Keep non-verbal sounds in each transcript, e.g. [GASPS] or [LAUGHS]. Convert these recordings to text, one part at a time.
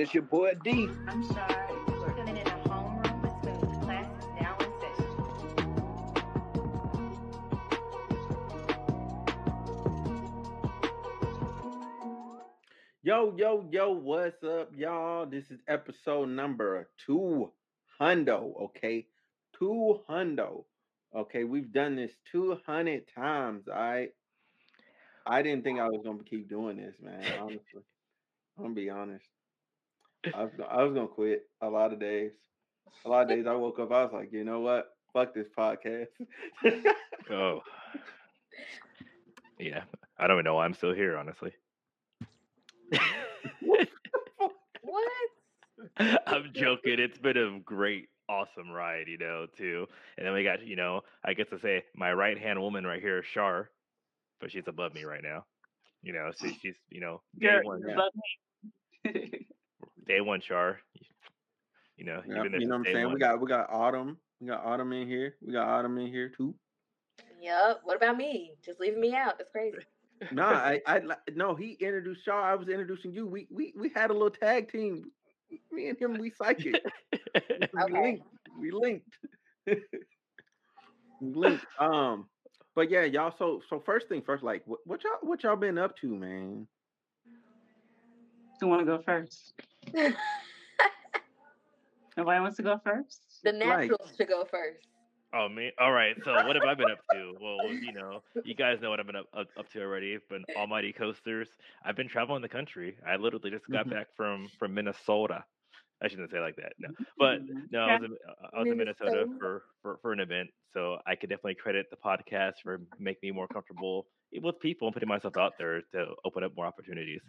It's. It's your boy D. I'm sorry. We're in a homeroom with Smooth. Class now in session. Yo, yo, yo, what's up, y'all? This is episode number two hundo, okay? Two hundo. Okay, we've done this 200 times, all right? I didn't think I was gonna keep doing this, man. [LAUGHS] Honestly, I'm gonna be honest. I was, I was gonna quit a lot of days. A lot of days I woke up, I was like, you know what? Fuck this podcast. Oh. Yeah. I don't even know why I'm still here, honestly. [LAUGHS] What? [LAUGHS] I'm joking. It's been a great, awesome ride, you know, too. And then we got, you know, I get to say my right hand woman right here, Shar, but she's above me right now. You know, so she's, you know, day You're, one, [LAUGHS] day one Shar. You know, Yeah, you've you know what I'm saying? one. We got we got Autumn. We got Autumn in here. We got Autumn in here too. Yep. What about me? Just leaving me out. That's crazy. [LAUGHS] No, I, I, no. He introduced Shar. I was introducing you. We, we, we had a little tag team. Me and him, we psychic. We [LAUGHS] linked. We linked. [LAUGHS] we linked. Um, but yeah, y'all. So, so first thing first, like, what, what y'all, what y'all been up to, man? Who want to go first? [LAUGHS] Nobody wants to go first. the Like- naturals should go first. Oh me. All right. So what have I been up to? Well, you know, you guys know what I've been up, up, up to already. I've been almighty coasters. I've been traveling the country. I literally just got Mhm. back from from Minnesota. I shouldn't say it like that. No, but Mhm. no, I was in, I was in Minnesota Minnesota. for, for for an event, so I could definitely credit the podcast for making me more comfortable with people and putting myself out there to open up more opportunities.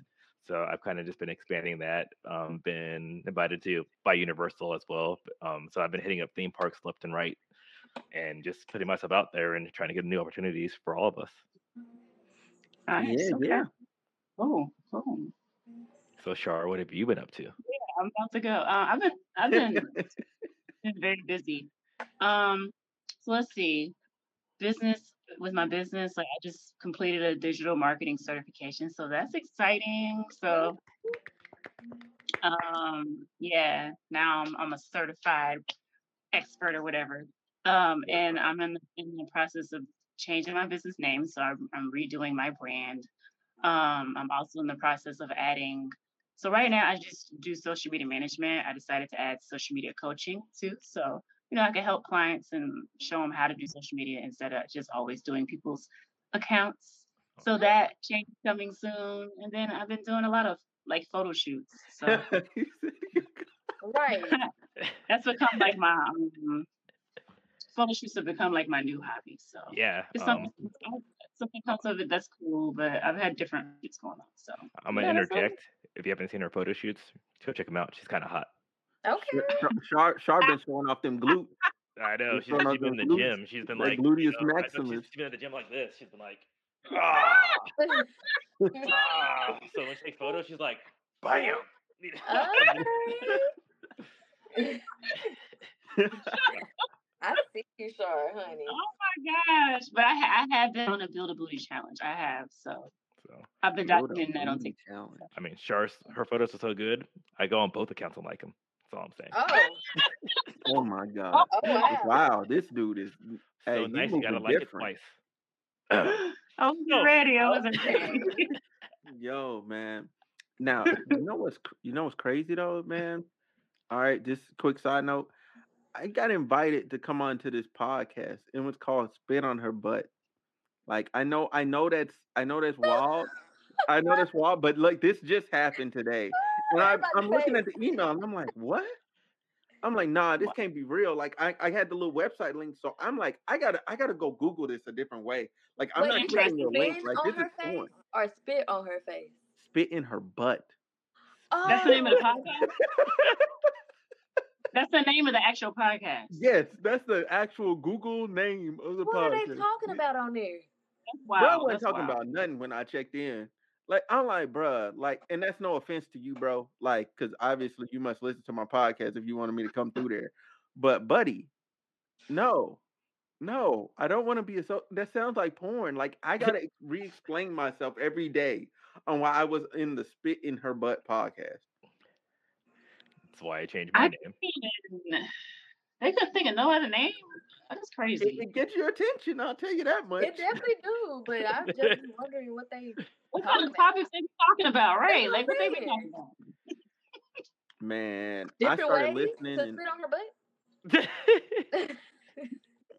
So I've kind of just been expanding that. Um, been invited to by Universal as well. Um, so I've been hitting up theme parks left and right, and just putting myself out there and trying to get new opportunities for all of us. Nice. Yeah, okay. yeah. Cool. Cool. So Shar, what have you been up to? Yeah, I'm about to go. Uh, I've been I've been, [LAUGHS] been very busy. Um, so let's see. Business with my business, like I just completed a digital marketing certification, so that's exciting. So, um, yeah, now I'm I'm a certified expert or whatever. Um, and I'm in in the process of changing my business name, so I'm, I'm redoing my brand. Um, I'm also in the process of adding so right now I just do social media management. I decided to add social media coaching too. So, you know, I can help clients and show them how to do social media instead of just always doing people's accounts. So that change coming soon. And then I've been doing a lot of like photo shoots. So [LAUGHS] Right. [LAUGHS] that's become like my um, photo shoots have become like my new hobby. So Yeah, it's um, something something comes of it that's cool, but I've had different shoots going on. So I'm gonna Yeah, interject. If you haven't seen her photo shoots, go check them out. She's kind of hot. Okay. Shar, Shar been showing off them glute. I know. She's, she's been in the glutes, gym. She's been that like gluteus you know, I know maximus. She's been at the gym like this. She's been like, ah, [LAUGHS] ah. So when she takes photos, she's like, bam. You? [LAUGHS] Okay. [LAUGHS] I see you, Shar, honey. Oh my gosh! But I, ha- I have been on a build a booty challenge. I have, so so I've been documenting that on booty TikTok. I mean, Shar's her photos are so good. I go on both accounts and like them. That's all I'm saying. Oh, Oh my god! oh [LAUGHS] wow. Wow, this dude is. so hey, you nice. You gotta like different. it twice. [GASPS] I wasn't No. ready. I wasn't ready. [LAUGHS] Yo, man. Now you know what's you know what's crazy though, man. All right, just quick side note. I got invited to come on to this podcast. It was called "Spit on Her Butt." Like I know, I know that's, I know that's [LAUGHS] wild. I know that's wild, but like this just happened today, and I, I'm looking at the email and I'm like, what? I'm like, nah, this can't be real. Like I, I had the little website link, so I'm like, I gotta, I gotta go Google this a different way. Like I'm Wait, not you clicking your link. Like this is face porn. or spit on her face? Spit in her butt. Oh, That's the name of the oh! podcast. That's the name of the actual podcast. Yes, that's the actual Google name of the podcast. What are they talking about on there? That's Bro wild. wasn't talking wild. about nothing when I checked in. Like I'm like, bruh, like, and that's no offense to you, bro. Like, because obviously you must listen to my podcast if you wanted me to come through there. But buddy, no, no, I don't want to be a so. That sounds like porn. Like I [LAUGHS] gotta ex- re-explain myself every day on why I was in the spit in her butt podcast. That's why I changed my I name. mean, they couldn't think of no other name. That's It, crazy. it gets your attention. I'll tell you that much. It definitely do, but I'm just [LAUGHS] wondering what they. What talking kind of topics they be talking about, That's right? Like what they be talking about? Man, I started ways listening to and spit on her butt.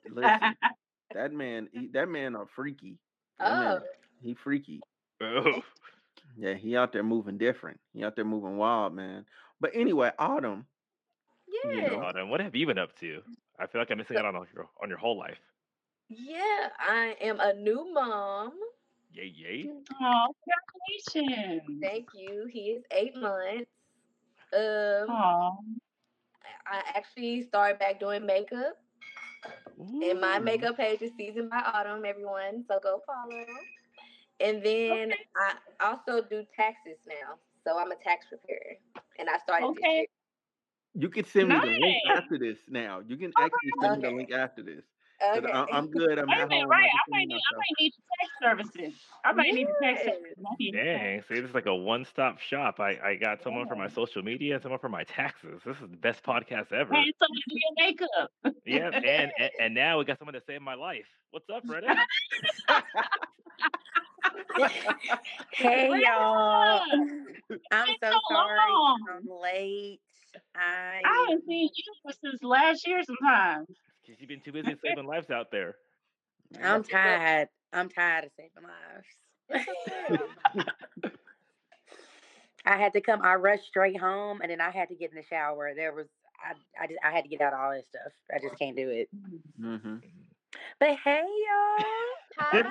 listen. [LAUGHS] that man, he, that man are freaky. That man, Oh, he freaky. oh, Yeah, he out there moving different. He out there moving wild, man. But anyway, Autumn, yeah. You know. Autumn, what have you been up to? I feel like I'm missing out on your on your whole life. Yeah, I am a new mom. Yay, yay. Oh, congratulations. Thank you. He is eight months. Um, Oh, I actually started back doing makeup, and my makeup page is Seasoned by Autumn. Everyone, so go follow. And then I also do taxes now, so I'm a tax preparer, and I started this Okay. you can send me the link after this. Now you can actually send me the link after this. 'Cause Okay. I, I'm good. I'm wait a at minute, right? I I can might feed need, I myself. might need the tax services. I might need the tax services. Dang, see, this is like a one-stop shop. I, I got someone for my social media and someone for my taxes. This is the best podcast ever. Hey, someone do your makeup. Yeah, [LAUGHS] and, and and now we got someone to save my life. What's up, Reddit? [LAUGHS] Hey Where y'all. I'm so so sorry. long. I'm late. I I haven't seen you since last year sometime. Because you've been too busy saving lives out there. [LAUGHS] I'm tired. I'm tired of saving lives. [LAUGHS] I had to come. I rushed straight home, and then I had to get in the shower. There was, I, I just, I had to get out all this stuff. I just can't do it. hmm But hey, y'all. [LAUGHS] Hi.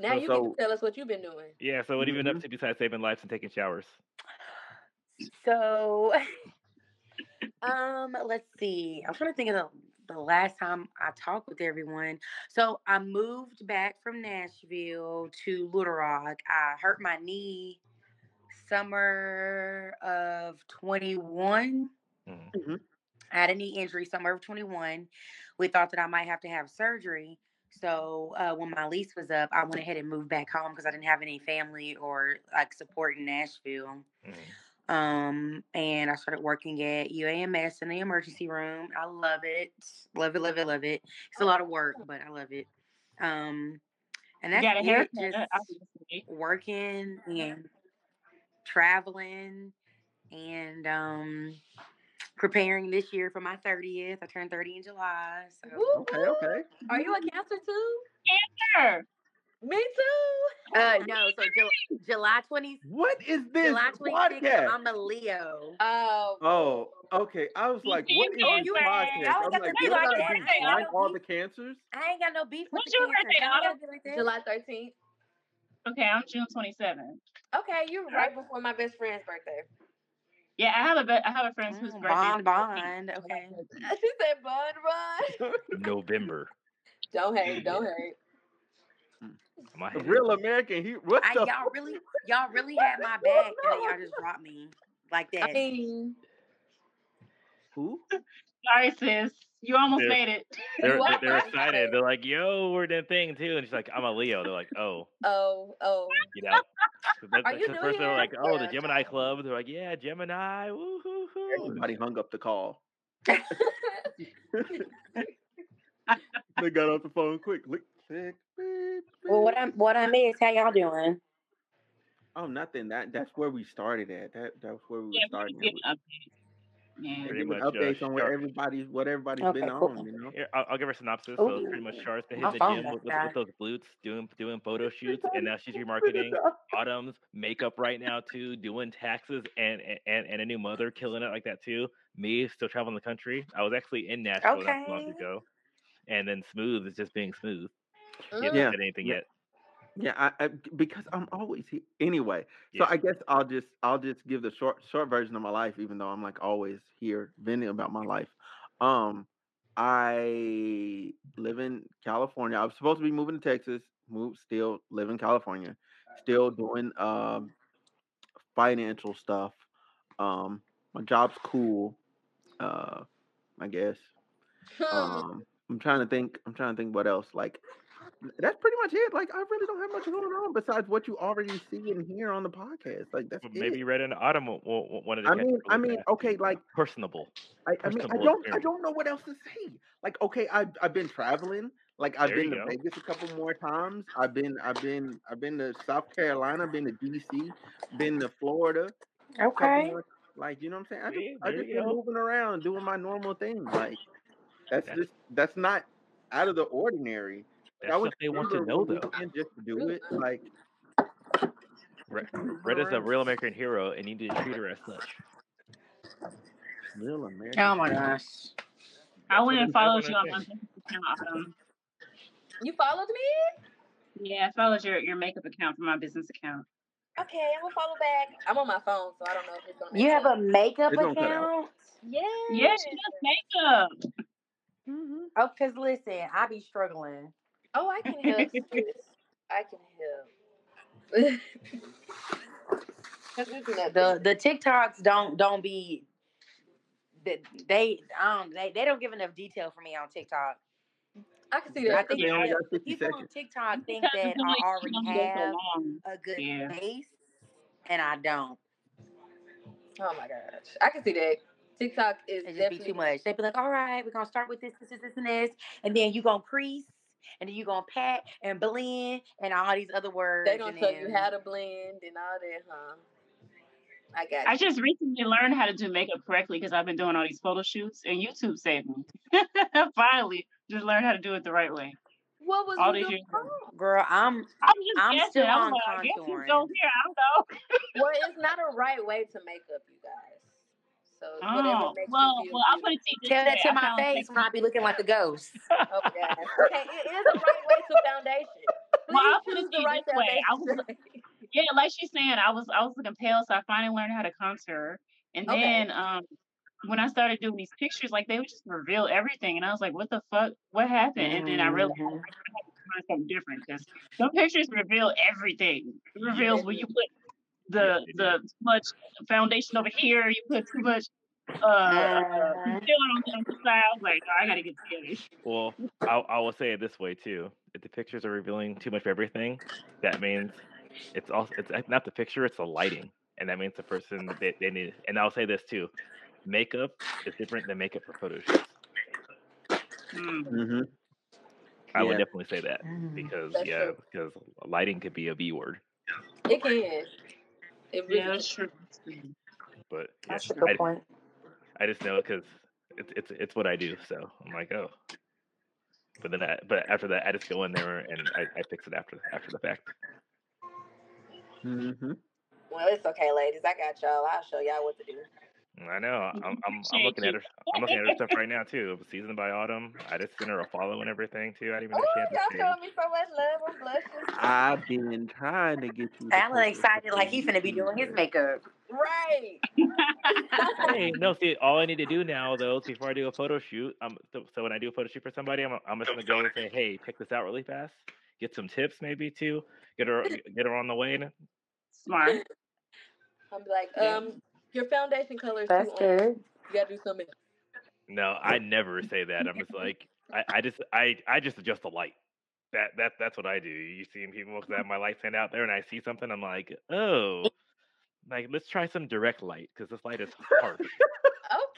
Now So- you so- can tell us what you've been doing. Yeah, so what have you been up to besides saving lives and taking showers? So, um, let's see. I'm trying to think of the, the last time I talked with everyone. So I moved back from Nashville to Little Rock. I hurt my knee summer of 21. Mhm. I had a knee injury summer of 21. We thought that I might have to have surgery. So uh, when my lease was up, I went ahead and moved back home because I didn't have any family or like support in Nashville. Mhm. Um, and I started working at UAMS in the emergency room. I love it, love it, love it, love it. It's a lot of work, but I love it. Um, and that's that's got a it. Just working and traveling and um preparing this year for my 30th. I turned 30 in July. So Okay, okay. Are you a cancer too? Sure. Me too. uh [LAUGHS] no, so Ju- July 20 What is this July 26th, podcast? I'm a Leo. Oh. Oh, okay. I was like, what is this you- podcast? y'all I'm like, to be what like did do? I ain't Find no all beef. the cancers? I ain't got no beef with What's the your cancer. birthday, Y'all gotta Autumn? be like that. July 13th. Okay, I'm June 27th. Okay, you're right before my best friend's birthday. Yeah, I have a be- I have a friend whose Mm, birthday. is bond, the 14th. bond. Okay. [LAUGHS] She said, "Bud, run." [LAUGHS] November. don't hate, don't hate. My The head real American hero. What I, the? y'all really, y'all really had my back, and then y'all just dropped me like that. I that. mean, Who? Sorry, sis. You almost They're- made it. [LAUGHS] They're, they're, they're excited. They're like, yo, we're that thing too. And she's like, I'm a Leo. They're like, oh, oh, oh. you know. So that- Are that's you the new first they're like, oh, the Yeah. Gemini Club. They're like, yeah, Gemini. Woo hoo hoo. Everybody hung up the call. [LAUGHS] [LAUGHS] They got off the phone quick. Click, click, beep, Well, what beep. I what I miss? How y'all doing? Oh, nothing. That that's where we started at. That that's where we were Yeah, starting. we At. can get an update. Yeah. Pretty Giving much, uh, updates on where sharp. everybody's what everybody's Okay, been cool. on. You know. Here, I'll, I'll give her a synopsis. So it's pretty much [LAUGHS] Ooh, Shar's been my hitting the phone gym with, with, with those glutes, doing doing photo [LAUGHS] shoots, and now she's remarketing. Autumn's makeup right now too, doing taxes, and and and a new mother, killing it like that too. Me still traveling the country. I was actually in Nashville not long ago, and then Smooth is just being smooth. Hasn't Yeah, said anything yeah. yet. Yeah, I, I because I'm always here anyway. So I guess I'll just I'll just give the short short version of my life, even though I'm like always here venting about my life. Um, I live in California. I was supposed to be moving to Texas. Move still live in California. Still doing um financial stuff. Um, my job's cool. Uh, I guess. [LAUGHS] Um, I'm trying to think. I'm trying to think what else. Like, that's pretty much it. Like I really don't have much going on besides what you already see and hear on the podcast. Like that's But it. maybe Red and Autumn one wa- wanted to I mean, I mean, fast. okay, uh, like personable. I, I mean, I don't, I don't know what else to say. Like, okay, I've, I've been traveling. Like, I've There been to go. Vegas a couple more times. I've been, I've been, I've been to South Carolina. Been to DC. Been to Florida. Okay. Like, you know what I'm saying? I See, just, I just been go. moving around, doing my normal thing. Like, that's That's- just, that's not out of the ordinary. Like, That's I would what they want to know, though. in just do it. Like, Red, Red is a real American hero, and you need to treat her as such. real American. Oh my gosh. I went and followed you on on my account. Um, You followed me? yeah, I followed your, your makeup account from my business account. Okay, I'm gonna follow back. I'm on my phone, so I don't know if it's gonna. You have a makeup It's gonna cut out. account? Yeah. Yeah, she does makeup. Mhm. Oh, cause listen, I be struggling. Oh, I can help. [LAUGHS] sis. I can help. [LAUGHS] 'Cause it's nothing. The the TikToks don't don't be they they I don't they, they don't give enough detail for me on TikTok. I can see that. I think They only that got 50 people on. TikTok think Because that I it's already only so have a good Yeah. face, and I don't. Oh my gosh, I can see that. TikTok is It just be too much. They be like, all right, we're gonna start with this, this, this, this, and this, and then you gonna crease, and then you gonna pat and blend and all these other words. They gonna and tell you how to blend and all that, huh? I got I just recently learned how to do makeup correctly because I've been doing all these photo shoots and YouTube saved me. [LAUGHS] Finally, just learned how to do it the right way. What was all these years. wrong? girl. I'm I was just I'm guessing. still I was on like, I guess it's contouring. go here. I don't know. Well, it's not a right way to make up, you guys. So it's whatever Oh, makes well, you feel well, I'm gonna you tell that way. to I my face when I be looking like a ghost. [LAUGHS] Oh God. Okay, it is a right way to foundation. [LAUGHS] Well, I'll put it choose to the right this way. I was [LAUGHS] yeah, like she's saying, I was I was looking pale, so I finally learned how to contour. And Okay. then um when I started doing these pictures, like they would just reveal everything, and I was like, "What the fuck? What happened?" And then I realized I had to find something different because some pictures reveal everything. It reveals what you put the Yes, the too much foundation over here, you put too much uh, uh concealer on the on the side. I was like, "Oh, I gotta get together. Well, I, I will say it this way too: if the pictures are revealing too much of everything, that means it's also it's not the picture; it's the lighting, and that means the person they, they need. And I'll say this too: makeup is different than makeup for photo shoots. Mm. hmm I would definitely say that Mhm. because That's yeah, true. because lighting could be a B word. It can. It really Yeah, that's true. But yeah, That's a good I, point. I just know because it's it's it's what I do. So I'm like, oh. But then, I, but after that, I just go in there and I, I fix it after after the fact. Mm-hmm. Well, it's okay, ladies. I got y'all. I'll show y'all what to do. I know. I'm I'm, I'm looking at her. [LAUGHS] I'm looking at her stuff right now too. Season by Autumn. I just sent her a follow and everything too. I didn't even know she had y'all the showing page. me so much love. I'm blushing. I've been trying to get you. to Alan excited like he's gonna be doing his makeup. Right. Hey, [LAUGHS] no, see, all I need to do now though is before I do a photo shoot, um, so, so when I do a photo shoot for somebody, I'm I'm just gonna go and say, hey, pick this out really fast. Get some tips maybe too. Get her get her on the way. Smart. [LAUGHS] I'm like, Yeah. um, your foundation color is That's too orange. You gotta do something. else. no, I never say that. I'm just like I, I just I I just adjust the light. That that that's what I do. You see people because I have my light stand out there and I see something, I'm like, oh, like let's try some direct light because this light is harsh. [LAUGHS]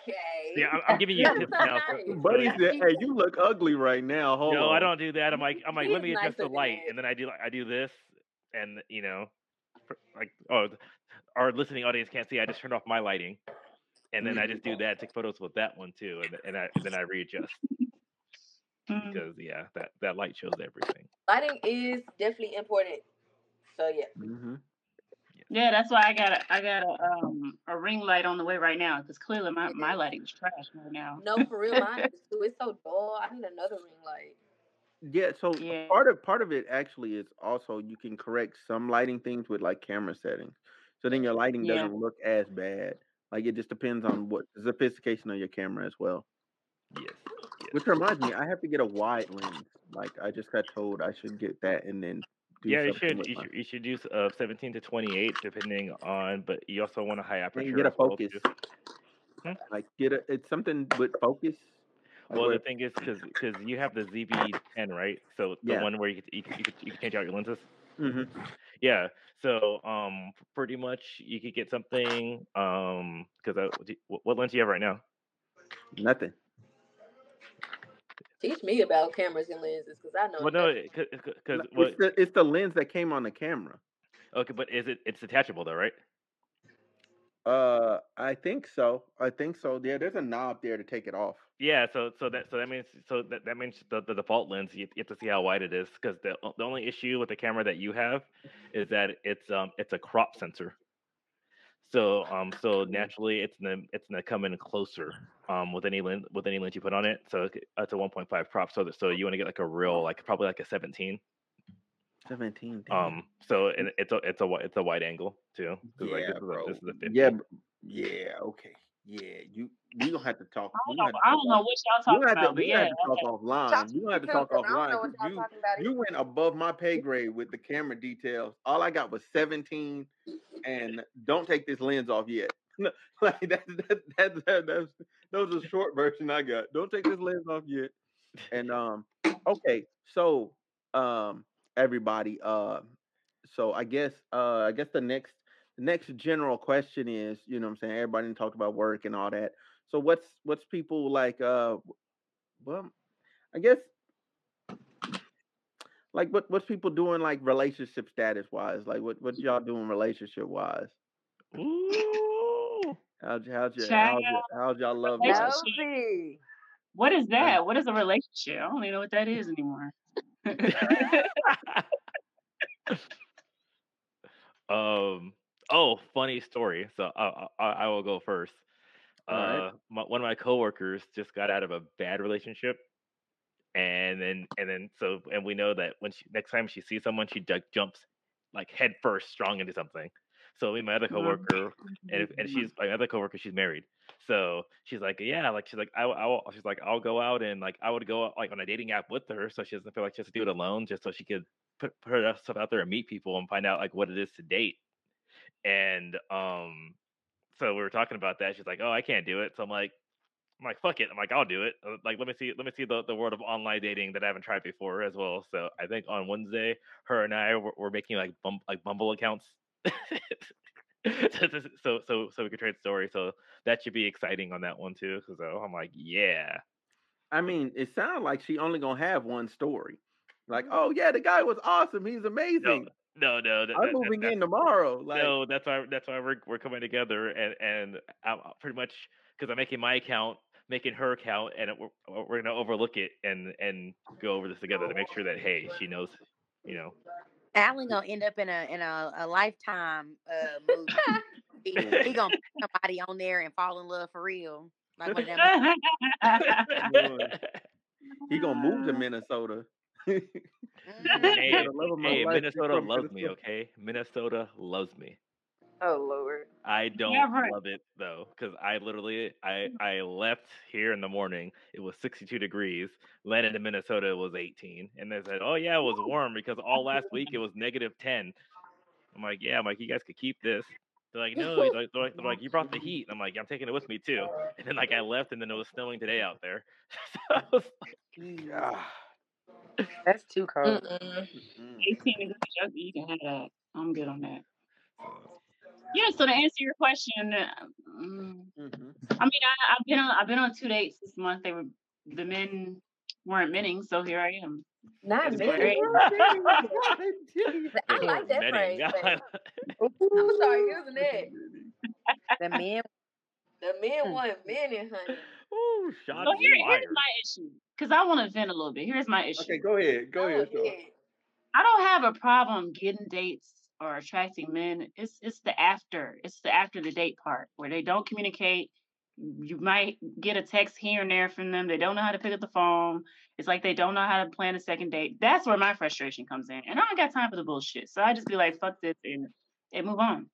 Okay. Yeah, I'm, I'm giving you That's tips now. For, [LAUGHS] nice. for Buddy said, "Hey, you look ugly right now. Hold no, on." I don't do that. I'm like, I'm like, let me adjust the light, that. and then I do, I do this, and you know, for- like, oh, th- our listening audience can't see. I just turned off my lighting, and then I just do [LAUGHS] that, take photos with that one too, and and I and then I readjust Mm. because yeah, that that light shows everything. Lighting is definitely important. So yeah. hmm Yeah, that's why I got a I got a um a ring light on the way right now because clearly my, my lighting is trash right now. No, for real, mine [LAUGHS] is too. It's so dull. I need another ring light. Yeah. So Yeah. part of part of it actually is also you can correct some lighting things with like camera settings. So then your lighting Yeah. doesn't look as bad. Like it just depends on what the sophistication of your camera as well. Yes. yes. Which reminds me, I have to get a wide lens. Like I just got told I should get that and then do Yeah, you should, you should you should use uh 17 to 28 depending on, but you also want a high and aperture. get a focus. too. Like get a it's something with focus. Like Well, where- the thing is, because because you have the ZV10, right? So the Yeah. one where you could, you could, you could, you could change out your lenses. Mhm. Yeah. So um, pretty much you could get something um, because what lens do you have right now? nothing. Teach me about cameras and lenses because I know. Well, no, because It's what? the it's the lens that came on the camera. Okay, but is it it's detachable though, right? Uh, I think so. I think so. Yeah, there's a knob there to take it off. Yeah, so so that so that means so that, that means the, the default lens you, you have to see how wide it is because the the only issue with the camera that you have is that it's um it's a crop sensor. So um so naturally it's gonna it's gonna come in closer um with any lens with any lens you put on it. So it- it's a 1.5 crop. So that, so you want to get like a real like probably like a 17. Seventeen. damn. Um so and it's a it's a it's a wide angle too. 'cause, like yeah, this is a, this is a 50. Yeah, yeah. Okay. Yeah, you we don't have to talk. I don't know. gonna I don't to know what y'all talking gonna have about, but we gonna yeah, have to talk offline. Talk We gonna have to too, talk 'cause I don't offline know what 'cause y'all you talking about you either. went above my pay grade with the camera details. All I got was 17, and don't take this lens off yet. [LAUGHS] [LAUGHS] like that, that, that, that, that's that was a short version I got. Don't take this lens off yet. And um, okay, so um, everybody, uh, so I guess uh, I guess the next the next general question is, you know, what I'm saying everybody done talked about work and all that. So what's what's people like? Uh, well, I guess like what what's people doing like relationship status wise? Like what what y'all doing relationship wise? Ooh. How'd y- how'd y- Child, how'd y- how'd y'all love relationship. life? Nosy. What is that? What is a relationship? I don't even know what that is anymore. [LAUGHS] um. Oh, funny story. So I, I, I will go first. All right. Uh, my, one of my coworkers just got out of a bad relationship, and then and then so and we know that when she next time she sees someone, she ju- jumps like head first, strong into something. So me and my other coworker, and and [LAUGHS] she's my other coworker, she's married. So she's like, yeah, like she's like, I, I she's like, I'll go out and like I would go out, like on a dating app with her, so she doesn't feel like she has to do it alone, just so she could put put herself out there and meet people and find out like what it is to date. And um, so we were talking about that. She's like, oh, I can't do it. So I'm like, I'm like, fuck it. I'm like, I'll do it. Uh, Like, let me see, let me see the, the world of online dating that I haven't tried before as well. So I think on Wednesday, her and I were, were making like bum, like Bumble accounts. [LAUGHS] so, so so we could trade stories. So that should be exciting on that one too. Because So I'm like, yeah. I mean, it sounds like she only gonna have one story. Like, oh yeah, the guy was awesome. He's amazing. no, no. That, I'm that, that, moving that- in tomorrow. Like, no, that's why that's why we're we're coming together and and I'm uh, pretty much because I'm making my account, making her account, and it, we're we're gonna overlook it and and go over this together to make sure that hey, she knows, you know. Alan gonna end up in a in a, a lifetime uh movie. he, [LAUGHS] he gonna put somebody on there and fall in love for real. Like one of them. He gonna move to [LAUGHS] Minnesota. Mhm. hey, For the love of my hey, life, Minnesota loves me, okay? Minnesota loves me. Oh Lord. I don't Never. love it though, because I literally I I left here in the morning. It was 62 degrees. Landed in Minnesota, it was 18, and they said, "Oh yeah, it was warm because all last week it was negative 10." I'm like, "Yeah, I'm like, you guys could keep this." They're like, "No," they're like, they're like, they're like, "You brought the heat." I'm like, "I'm taking it with me too." And then like I left, and then it was snowing today out there. [LAUGHS] so I was like, Ah, That's too cold. Mm-mm. mm. 18 degrees. You you can have that. I'm good on that. Yeah. So to answer your question, uh, mm, Mhm. I mean, I, I've been on I've been on two dates this month. They were the men weren't minning, so here I am. Not That's me. great. [LAUGHS] I like that Netting. phrase. I but I'm sorry using it. The men [LAUGHS] The men weren't men in honey. Ooh, shots So here, here's my issue, because I want to vent a little bit. Here's my issue. Okay, go ahead. Go ahead. Ahead. I don't have a problem getting dates or attracting men. It's it's the after. It's the after the date part where they don't communicate. You might get a text here and there from them. They don't know how to pick up the phone. It's like they don't know how to plan a second date. That's where my frustration comes in. And I don't got time for the bullshit. So I just be like, fuck this and, and move on.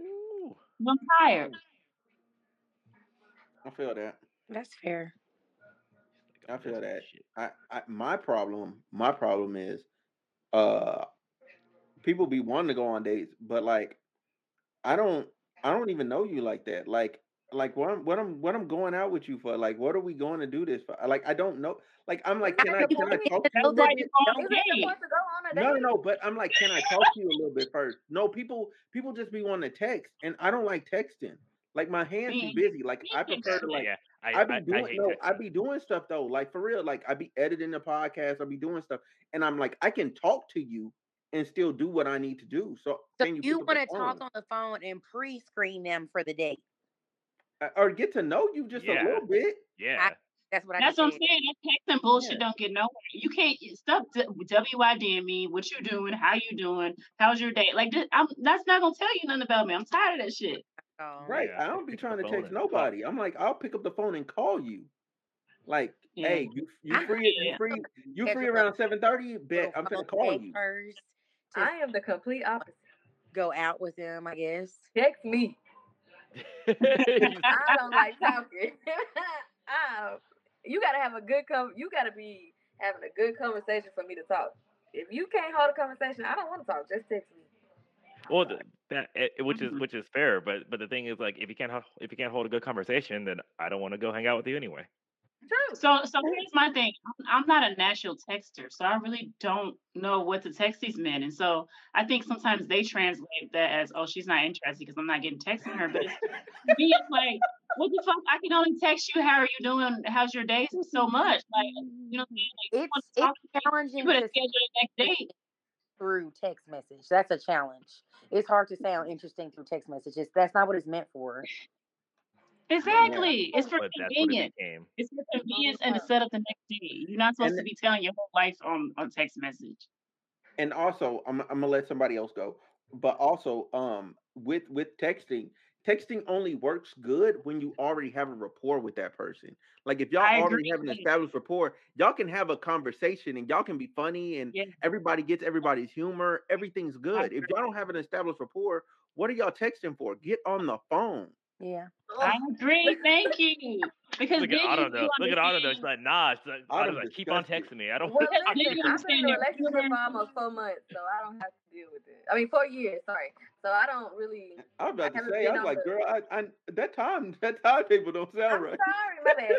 Ooh. I'm tired. I feel that. that's fair. I feel that. shit. I, I my problem my problem is uh people be wanting to go on dates but like I don't I don't even know you like that like Like what I'm what I'm what I'm going out with you for? Like what are we going to do this for? Like I don't know. Like I'm like, can I can I talk to you? a know little that bit? Don't Is it date. supposed to go on a date? No, no, no. But I'm like, can I talk to you a little bit first? No, people people just be wanting to text, and I don't like texting. Like my hands be busy. Like I prefer to like [LAUGHS] yeah, I, I be I, doing I hate no, I texting. be doing stuff though. Like for real, like I be editing the podcast, I be doing stuff, and I'm like, I can talk to you and still do what I need to do. So, So can you, you want to talk on the phone and pre-screen them for the date. Or get to know you just Yeah. a little bit. Yeah. That's what I That's what I'm saying. That texting bullshit Yeah. don't get nowhere. You can't stop WYD me. What you doing? How you doing? How's your day? Like this, I'm, that's not gonna tell you nothing about me. I'm tired of that shit. [LAUGHS] Oh. Right. Yeah, I don't be trying to text and talk. nobody. I'm like, I'll pick up the phone and call you. Like, Yeah. hey, you you I- free you [LAUGHS] free you free around seven thirty? Bet I'm phone finna call date you. first. To I am the complete opposite. go out with them, I guess. Text me. [LAUGHS] I don't like talking. I, [LAUGHS] you gotta have a good com- You gotta be having a good conversation for me to talk. If you can't hold a conversation, I don't want to talk. Just text me. well, th- that eh, which is which is fair, but but the thing is, like, if you can't if you can't hold a good conversation, then I don't want to go hang out with you anyway. True. So, so here's my thing. I'm, I'm not a natural texter, so I really don't know what to text these men. And so I think sometimes they translate that as, "Oh, she's not interested because I'm not getting texting her." But it's, me, it's like, what the fuck? I can only text you. How are you doing? How's your day? So much, like, you mm-hmm. know what I mean? Like, you It's talk it's to challenging you schedule the next date. through text message. That's a challenge. It's hard to sound interesting through text messages. That's not what it's meant for. Exactly. It's for But what it convenience. It's for convenience and to set up the next day. You're not supposed And- to be telling your whole life on on text message. and also I'm, I'm gonna let somebody else go but also um with with texting texting only works good when you already have a rapport with that person like if y'all I already agree. have an established rapport y'all can have a conversation and y'all can be funny and Yeah. everybody gets everybody's humor everything's good if y'all don't have an established rapport what are y'all texting for get on the phone Yeah. I agree. Thank you. Because Look at you, Autumn you though. Look at Autumn though. She's like, nah. She's like, Autumn Autumn's like, keep on texting me. I don't. Well, Because then listen, you I've been in a relationship for almost four months, so I don't have to deal with it. I mean, four years. Sorry. So I don't really. i was about to say i was like the- girl I, I that time [LAUGHS] that time table don't sound I'm right sorry, my bad.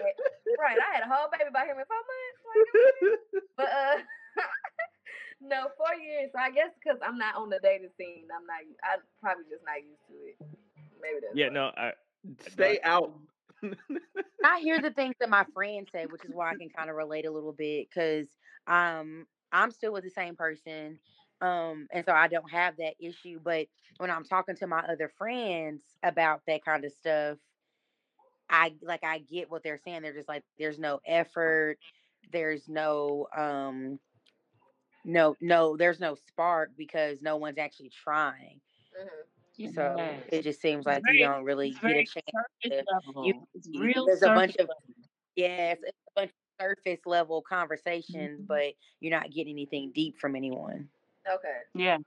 right, I had a whole baby by him in four months. Like, [LAUGHS] but uh, [LAUGHS] no, four years. So I guess because I'm not on the dating scene, I'm not. I'm probably just not used to it. Maybe that's Yeah, no. I, stay out [LAUGHS] I hear the things that my friends say, which is why I can kind of relate a little bit because um I'm still with the same person. Um, and so I don't have that issue. But when I'm talking to my other friends about that kind of stuff, I like I get what they're saying. They're just like, there's no effort, there's no um no no there's no spark because no one's actually trying. So Yes. it just seems like very- you don't really get a chance. surface level. you- it's you- real there's a bunch surface of- level. Yes, it's a bunch of surface level conversations, Mhm. but you're not getting anything deep from anyone. Okay. Yeah,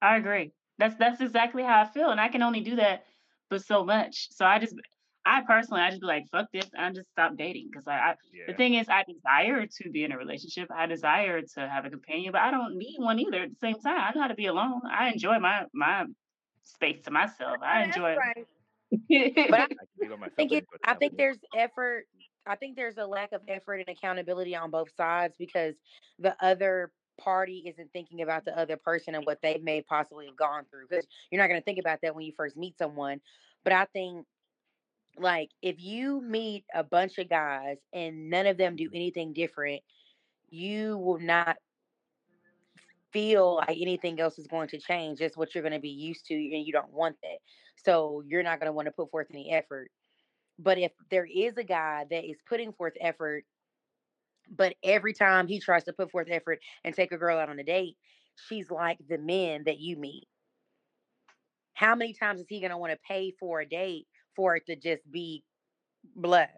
I agree. That's that's exactly how I feel, and I can only do that but so much. So I just, I personally, I just be like, fuck this, and I just stop dating because I, I yeah. the thing is, I desire to be in a relationship. I desire to have a companion, but I don't need one either. At the same time, I know how to be alone. I enjoy my my space to myself. I That's enjoy. right. [LAUGHS] But I I can be by myself. think it, I think there's effort. I think there's a lack of effort and accountability on both sides because the other party isn't thinking about the other person and what they may possibly have gone through. Because you're not going to think about that when you first meet someone. But I think, like, if you meet a bunch of guys and none of them do anything different, you will not feel like anything else is going to change. It's what you're going to be used to, and you don't want that. So you're not going to want to put forth any effort. But if there is a guy that is putting forth effort, but every time he tries to put forth effort and take a girl out on a date, she's like the men that you meet. How many times is he going to want to pay for a date for it to just be blood?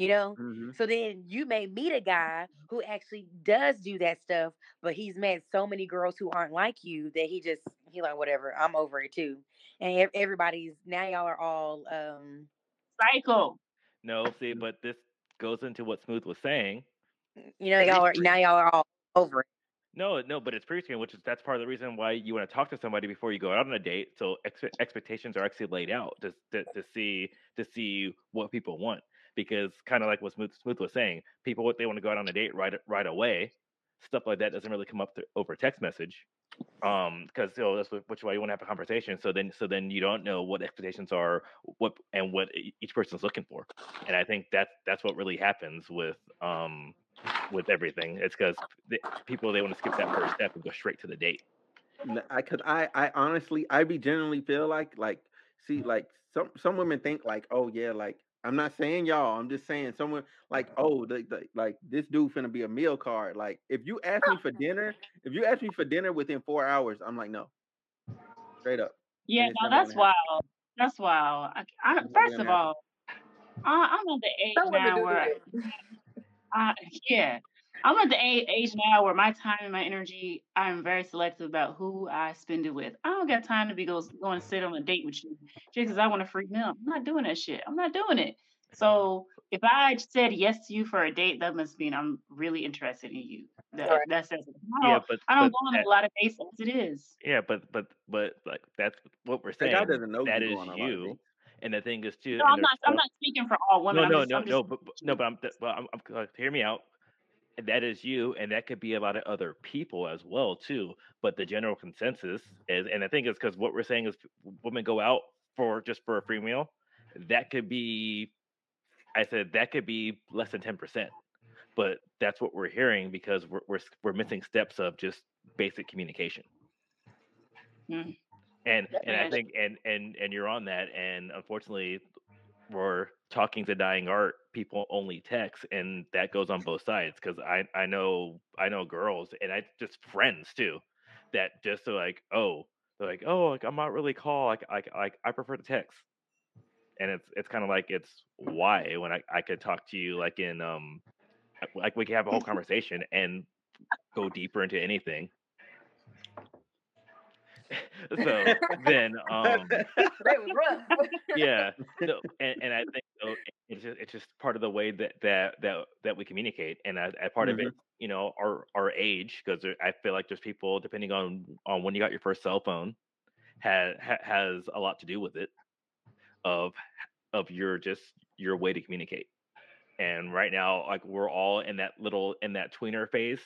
You know? Mhm. So then you may meet a guy who actually does do that stuff, but he's met so many girls who aren't like you that he just he like whatever. I'm over it too. And everybody's now y'all are all um Cycle. No, see, but this goes into what Smooth was saying. you know y'all are now y'all are all over it. No, no, but it's pre-screen, which is that's part of the reason why you want to talk to somebody before you go out on a date. So ex- expectations are actually laid out to, to to see to see what people want. Because kind of like what Smooth, Smooth was saying, people they want to go out on a date right right away. Stuff like that doesn't really come up over text message. Um, because you know, that's what, which why you want to have a conversation. So then so then you don't know what expectations are, what and what each person's looking for. And I think that's that's what really happens with um with everything. It's because people they want to skip that first step and go straight to the date. I cause I I honestly I be generally feel like like see like some some women think like oh yeah like I'm not saying y'all I'm just saying someone like uh-huh. oh the, the, like this dude finna be a meal card like if you ask me [LAUGHS] for dinner if you ask me for dinner within four hours I'm like no straight up Yeah, no, that's gonna happen. wild. That's wild. I, I, first of all, I, I'm at the age Some now where, that. I, yeah, I'm at the age now where my time and my energy, I'm very selective about who I spend it with. I don't got time to be go, going to sit on a date with you just because I want a free meal. I'm not doing that shit. I'm not doing it. So mm-hmm. if I said yes to you for a date, that must mean I'm really interested in you. That, Right. that says it. I Yeah, don't, but I don't but go on that- a lot of dates as it is. yeah, but but but like that's what we're saying. guy doesn't know that you on a lot of you. And the thing is too. No, I'm not. I'm not speaking for all women. No, I'm no, just, no, I'm just no, but, but- no, but I'm, th- well, I'm, I'm hear me out. That is you, and that could be a lot of other people as well too. But the general consensus is, and I think it's because what we're saying is women go out for just for a free meal. That could be, I said that could be less than ten percent, but that's what we're hearing because we're we're we're missing steps of just basic communication. Mm. And and I think and and and you're on that, and unfortunately, we're talking to dying art. People only text, and that goes on both sides. Because I I know I know girls, and I just friends too, that just are like, oh, they're like, oh, like I'm not really call. Like I like I prefer to text, and it's it's kind of like it's why when I I could talk to you like in um like we could have a whole [LAUGHS] conversation and go deeper into anything. [LAUGHS] so then um [LAUGHS] That was rough. yeah [LAUGHS] no, and, and i think so it's just it's just part of the way that that that, that we communicate and as, as part of it you know our our age because i feel like there's people depending on on when you got your first cell phone has has a lot to do with it of of your just your way to communicate and right now like we're all in that little in that tweener phase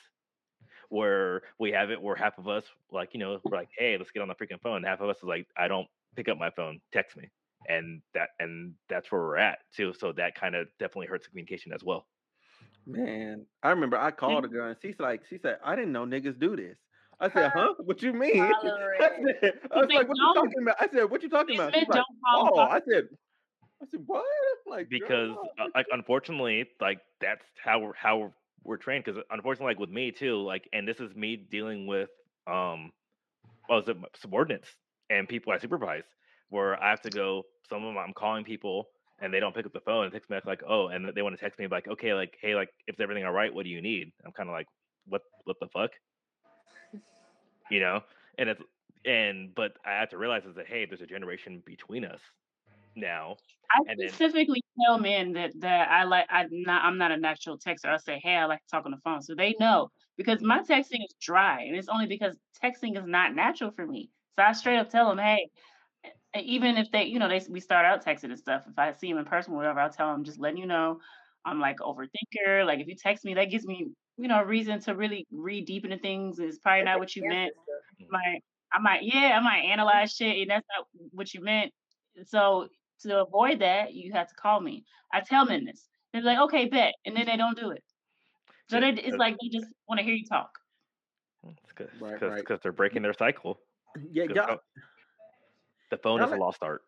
where we have it where half of us like you know we're like hey let's get on the freaking phone half of us is like i don't pick up my phone text me and that and that's where we're at too so that kind of definitely hurts the communication as well Man, I remember I called a girl and she's like, she said, I didn't know niggas do this. I said, huh? What you mean? I, said, I was like, what you talking about? I said, what you talking about? She's like, oh, I said, I said, what? Like, because uh, like unfortunately like that's how we're how we're, trained because unfortunately like with me too like and this is me dealing with um well is it subordinates and people i supervise where i have to go some of them i'm calling people and they don't pick up the phone and text me back like oh and they want to text me like okay like hey like is everything all right? What do you need? I'm kind of like what what the fuck? You know? And it's and but i have to realize is that hey there's a generation between us now I And then- specifically tell men that that I like I'm not I'm not a natural texter. I say, hey, I like to talk on the phone, so they know because my texting is dry, and it's only because texting is not natural for me. So I straight up tell them, hey, even if they, you know, they we start out texting and stuff. If I see them in person, or whatever, I'll tell them, just letting you know, I'm like overthinker. Like if you text me, that gives me, you know, a reason to really read deep into things. It's probably not what you meant might I might yeah, I might analyze shit and that's not what you meant. So to avoid that, you have to call me. I tell men this. They're like, okay, bet. And then they don't do it. So they, it's like they just want to hear you talk. Mm, it's because Right, because right. they're breaking their cycle Yeah, y'all, the- the phone y'all is a lost art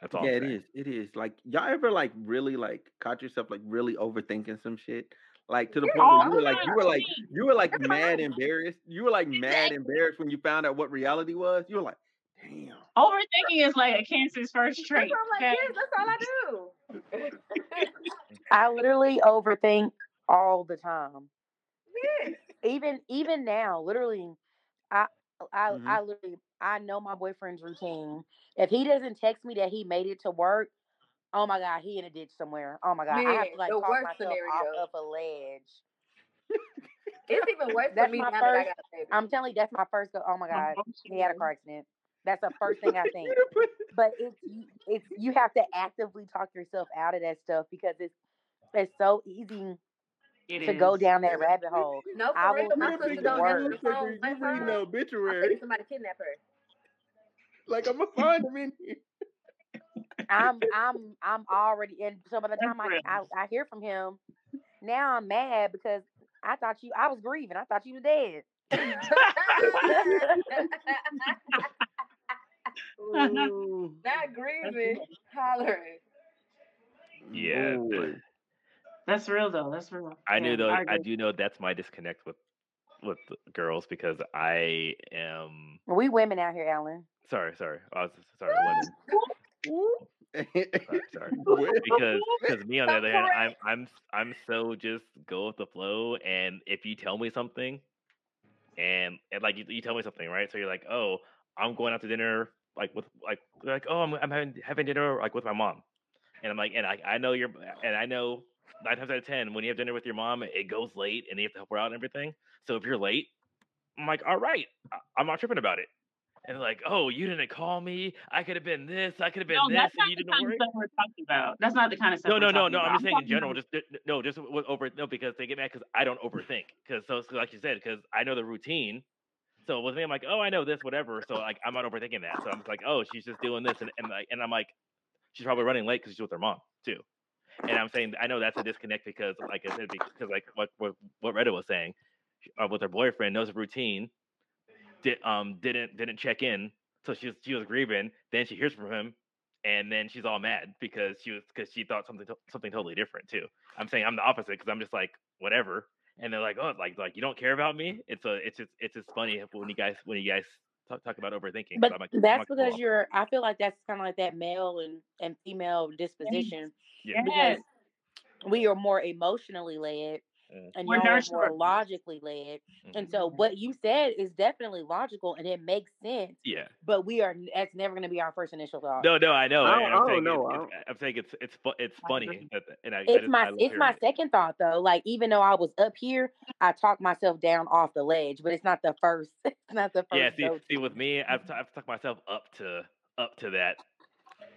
that's all yeah, I'm it saying. is. It is. Like, y'all ever like really like caught yourself like really overthinking some shit? Like to the Yeah, point where you were like, you were like, you were like That's mad embarrassed. You were like mad embarrassed when you found out what reality was. You were like, damn. Overthinking is like a cancer's first That's trait. why I'm like, yes, that's all I do. I literally overthink all the time. yes. Even even now, literally, I I Mhm. I literally I know my boyfriend's routine. If he doesn't text me that he made it to work, oh my god, he in a ditch somewhere. Oh my god, I have to like talk myself scenario. off of a ledge. It's even worse for That's me my now that I first- got a baby. I'm telling you, that's my first go. Oh my God, he had a car accident. That's the first thing I think. But it's you- it's you have to actively talk yourself out of that stuff because it's it's so easy It to go down that rabbit hole. no, for I real. will My read sister don't answer words. the phone. You One reading the I obituary. think somebody kidnapped her. Like I'm gonna find him. I'm I'm I'm already in. So by the time I. I I hear from him, now I'm mad because I thought you I was grieving. I thought you were dead. Ooh. [LAUGHS] Not grieving, hollering. Yeah, Boy. That's real though. That's real. I knew though. I, agree. do know that's my disconnect with with girls because I am Are We women out here, Alan. sorry, sorry. I was sorry, women. Sorry, sorry. [LAUGHS] Because because me on the other hand, I'm. I'm I'm so just go with the flow, and if you tell me something, and, and like you, you tell me something, right? So you're like, oh, I'm going out to dinner, like with like like oh, I'm I'm having having dinner like with my mom, and I'm like, and I I know you're, and I know nine times out of ten when you have dinner with your mom, it goes late, and you have to help her out and everything. So if you're late, I'm like, all right, I'm not tripping about it. And like, oh, you didn't call me. I could have been this. I could have been No, this, that's and not you the didn't kind of stuff we're talking about. That's not the kind of stuff. No, no, no, no. about. I'm just saying in general. about- Just no, just over no because they get mad because I don't overthink. Because so, so like you said, because I know the routine. So with me, I'm like, oh, I know this, whatever. So like I'm not overthinking that. So I'm just like, oh, she's just doing this, and and like, and I'm like, she's probably running late because she's with her mom too. And I'm saying I know that's a disconnect because, like I said, because like what what what Retta was saying, uh, with her boyfriend knows the routine, did um didn't didn't check in, so she was she was grieving. Then she hears from him, and then she's all mad because she was because she thought something something totally different too. I'm saying I'm the opposite because I'm just like whatever, and they're like oh like like you don't care about me. It's a it's just it's just funny when you guys when you guys talk, talk about overthinking. But I'm like, I'm that's like, because well, you're. I feel like that's kind of like that male and and female disposition yeah. Yes. because we are more emotionally led. And We're y'all are more logically led. And mhm, so what you said is definitely logical and it makes sense. yeah. But we are. That's never going to be our first initial thought. No, no, I know. I and don't- I'm I saying don't know, It's, I it's, I'm saying it's it's it's funny, and I, I It's just, my I it's my it. second thought though. Like even though I was up here, I talked myself down off the ledge, but it's not the first. [LAUGHS] It's not the first. Yeah, see, see, with me, I've t- I've talked myself up to up to that.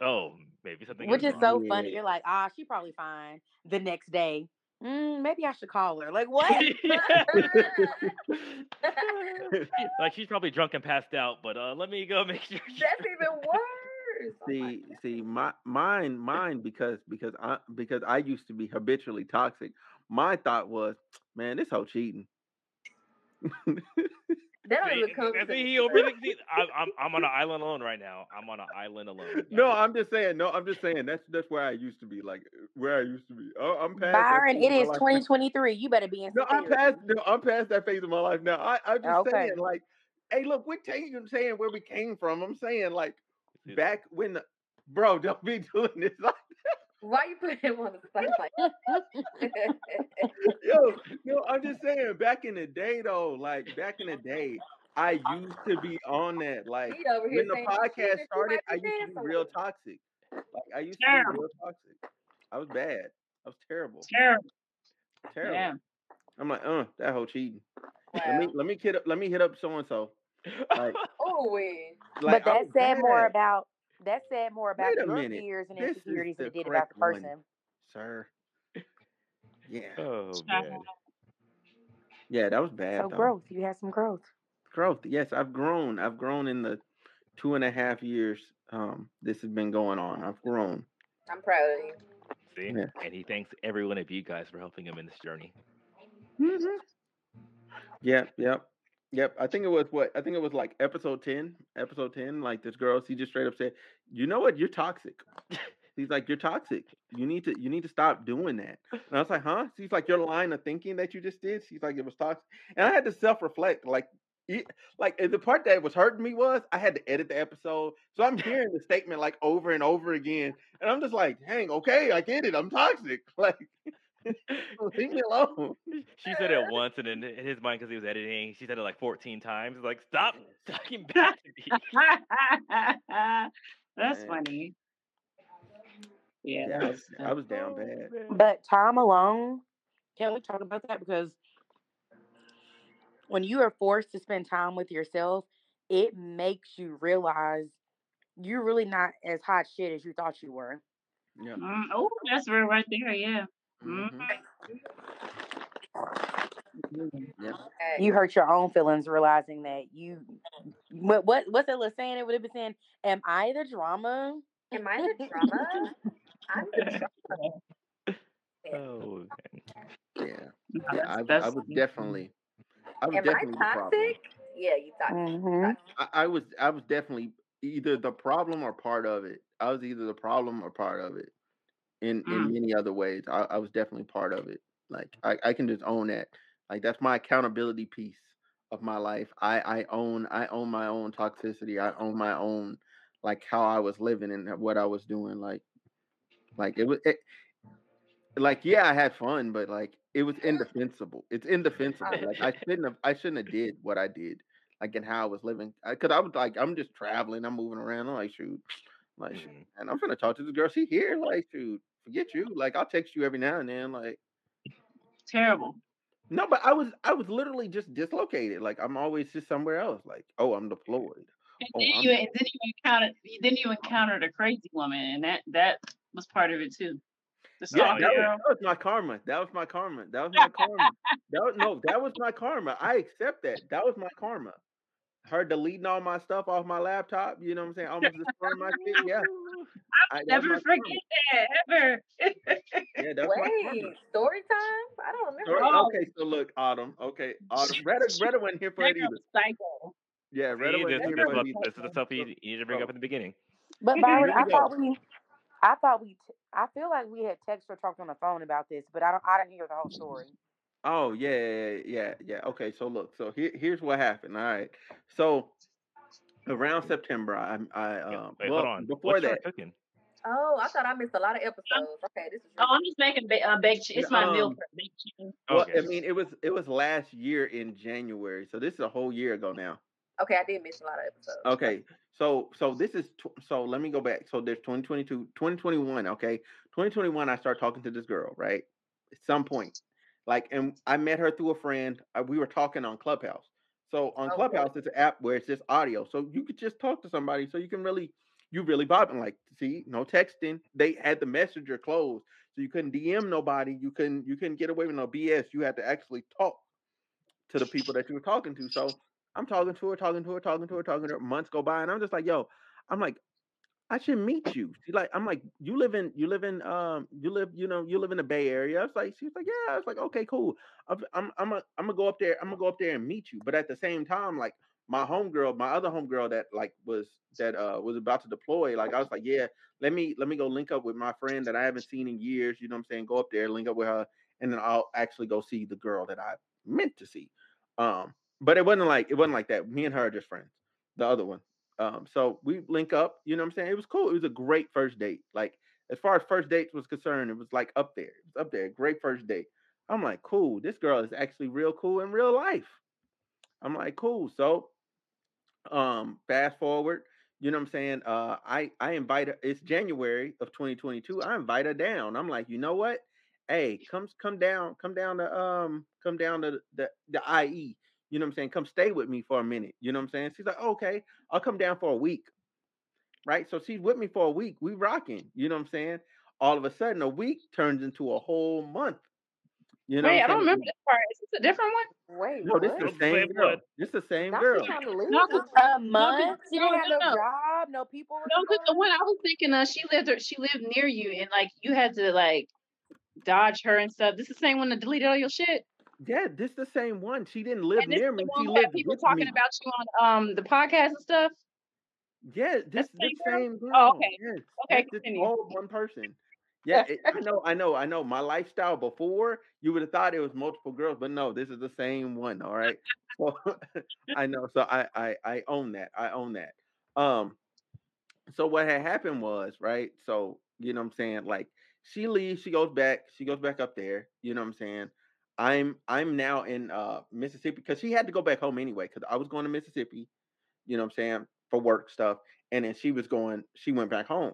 Oh, maybe something. which is wrong. so funny. You're like, ah, she probably fine. The next day, mm, maybe I should call her. Like what? [LAUGHS] [LAUGHS] like she's probably drunk and passed out, but uh, let me go [LAUGHS] make sure. she- That's even worse. Oh my see, see, my mine, mine, because because I because I used to be habitually toxic. My thought was, man, this whole cheating. That don't even come see, to he overthinks. see, I'm, I'm I'm on an island alone right now. I'm on an island alone. no. I'm just saying. No, I'm just saying. That's that's where I used to be. Like where I used to be. Oh, I'm past. Byron, it is it of is my life 2023. You better be in. No, I'm past. No, I'm past that phase of my life now. I, I'm just Okay. saying, like, hey, look, we're taking saying where we came from. I'm saying, like, back when, the, bro, don't be [LAUGHS] doing this. Like, Why you put him on the [LAUGHS] spot like yo, yo, I'm just saying, back in the day, though, like back in the day, I used to be on that. [LAUGHS] Like He over here when the podcast started, I used to be real toxic. Like I used to be real toxic. I was bad. I was terrible. Terrible. Terrible. Yeah. I'm like, uh, that whole cheating. Let me let me hit up let me hit up so and so. Like, Oh, we. like but that was said more about that said more about Wait a your minute. fears and This insecurities than it did about the correct one. person. sir. Yeah, Oh man. yeah, that was bad. So though. growth. You had some growth. growth. Yes, I've grown. I've grown in the two and a half years. Um, this has been going on. I've grown. I'm proud of you. See, Yeah. and he thanks every one of you guys for helping him in this journey. Mm-hmm. Yep, yep, yep. I think it was what? I think it was like episode ten. Episode ten. Like this girl, she just straight up said, "You know what? You're toxic." [LAUGHS] He's like, "You're toxic. You need to. You need to stop doing that." And I was like, "Huh?" She's like, "Your line of thinking that you just did." She's like, "It was toxic," and I had to self reflect. Like, it, like the part that was hurting me was I had to edit the episode, so I'm [LAUGHS] hearing the statement like over and over again, and I'm just like, "Hang, okay, I get it. I'm toxic." [LAUGHS] Like, [LAUGHS] [LAUGHS] leave me alone. She said it once, and in his mind, because he was editing, she said it like 14 times. Like, stop [LAUGHS] talking back to me. That's Man. funny. Yeah. Yeah, I was, I was down Oh, bad. But time alone, can we talk about that? Because when you are forced to spend time with yourself, it makes you realize you're really not as hot shit as you thought you were. Yeah. Mm, oh, that's real right there. Yeah. Mm. hmm Mm. Yeah. Okay. You hurt your own feelings realizing that you what what what's that little saying? It would have been saying, Am I the drama? Am I the drama? [LAUGHS] I'm the drama. Oh, man. Yeah. Yeah. I, I that's, was definitely. I was Am I definitely the problem. toxic? Yeah, you toxic. Mm-hmm. I, I was I was definitely either the problem or part of it. I was either the problem or part of it. In in Mm. many other ways, I, I was definitely part of it. Like I, I can just own that. Like that's my accountability piece of my life. I I own I own my own toxicity. I own my own like how I was living and what I was doing. Like like it was it, like yeah, I had fun, but like it was [LAUGHS] indefensible. It's indefensible. Like I shouldn't have I shouldn't have did what I did. Like and how I was living. Because I was like I'm just traveling. I'm moving around. I'm like shoot, like shoot, Mhm. and I'm gonna talk to this girl. She here. Like shoot, forget you. Like I'll text you every now and then. Like terrible. no, but I was I was literally just dislocated. Like I'm always just somewhere else. Like oh I'm deployed. And Oh, then I'm- you and then you encountered then you encountered a crazy woman, and that that was part of it too. The Yeah, that was, that was my karma. That was my karma. That was my [LAUGHS] karma. That was, no, that was my karma. I accept that. That was my karma. Her deleting all my stuff off my laptop. You know what I'm saying? Almost destroying my shit. Yeah. [LAUGHS] I'll was Never my forget that ever. [LAUGHS] Yeah, that's Wait, story time? I don't remember. Sorry, Oh. Okay, so look, Autumn. Okay, Autumn. Retta, Retta wasn't here for that it either. was psycho. Yeah, Retta See, wasn't this, here this, for it this is the stuff you, you need to bring up in the beginning. But Byron, I thought we I thought we t- I feel like we had text or talked on the phone about this, but I don't I didn't hear the whole story. Oh yeah, yeah, yeah, yeah. Okay, so look, so here, here's what happened. All right, so around September, I, I, um, Wait, well, hold on. before What you that, cooking? Oh, I thought I missed a lot of episodes. Okay, this is Oh, I'm just making ba- uh, baked. It's my meal Um, prep baked chicken. well, Okay. I mean, it was it was last year in January, so this is a whole year ago now. okay. I did miss a lot of episodes. Okay, so so this is tw- so let me go back. So there's 2022, 2021. Okay, 2021. I start talking to this girl, right? At some point, like, and I met her through a friend. Uh, we were talking on Clubhouse. So on Okay. Clubhouse, it's an app where it's just audio, so you could just talk to somebody, so you can really, you really and like, see, no texting. They had the messenger closed, so you couldn't DM nobody. You couldn't, you couldn't get away with no BS. You had to actually talk to the people that you were talking to. So I'm talking to her, talking to her, talking to her, talking to her. Months go by, and I'm just like, yo, I'm like, I should meet you. She's like, I'm like, you live in, you live in, um, you live, you know, you live in the Bay Area. I was like, she's like, yeah. I was like, okay, cool. I'm, I'm, I'm, a, I'm gonna go up there. I'm gonna go up there and meet you. But at the same time, like my homegirl, my other homegirl that like was that uh was about to deploy. Like I was like, yeah, let me let me go link up with my friend that I haven't seen in years. You know what I'm saying? Go up there, link up with her, and then I'll actually go see the girl that I meant to see. Um, but it wasn't like it wasn't like that. Me and her are just friends. The other one. Um, so we link up, you know what I'm saying? It was cool. It was a great first date. Like as far as first dates was concerned, it was like up there. It was up there. Great first date. I'm like, cool. This girl is actually real cool in real life. I'm like, cool. So um fast forward, you know what I'm saying? Uh I I invite her, it's January of 2022. I invite her down. I'm like, you know what? Hey, come come down, come down to um come down to the the IE. You know what I'm saying? Come stay with me for a minute. You know what I'm saying? She's like, okay, I'll come down for a week. Right? So she's with me for a week. We rocking. You know what I'm saying? All of a sudden, a week turns into a whole month. You know Wait, I don't remember this part. Is this a different one? Wait, No, this what? is the same girl. what. This the same Not girl. she trying to leave. No, 'cause- A uh, No, month? She no, didn't have no, no no. job, no people. No, because the one I was thinking of, she lived or she lived near you, and like you had to like dodge her and stuff. This is the same one that deleted all your shit. Yeah, this the same one. She didn't live near me. She lived people talking me. about you on um the podcast and stuff. Yeah, this the same girl? same girl. Oh, okay. Yes, Okay, all one person. Yeah, it, I know, I [LAUGHS] know, I know. My lifestyle before, you would have thought it was multiple girls, but no, this is the same one. All right. So [LAUGHS] I know. So I, I, I own that. I own that. Um. So what had happened was right. So you know what I'm saying. Like she leaves, she goes back, she goes back up there. You know what I'm saying. I'm I'm now in uh Mississippi because she had to go back home anyway because I was going to Mississippi. You know what I'm saying for work stuff, and then she was going. She went back home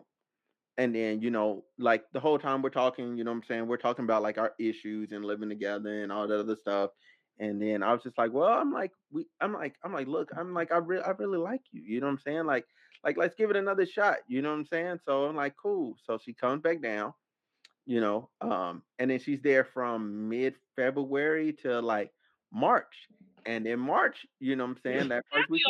and then you know like the whole time we're talking you know what i'm saying we're talking about like our issues and living together and all that other stuff And then I was just like, well, I'm like, we, I'm like, I'm like, look, I'm like, I really, I really like you. You know what I'm saying? Like, like, let's give it another shot. You know what I'm saying? So I'm like, cool. So she comes back down, you know, um, and then she's there from mid February to like March. And in March, you know what I'm saying? That first week.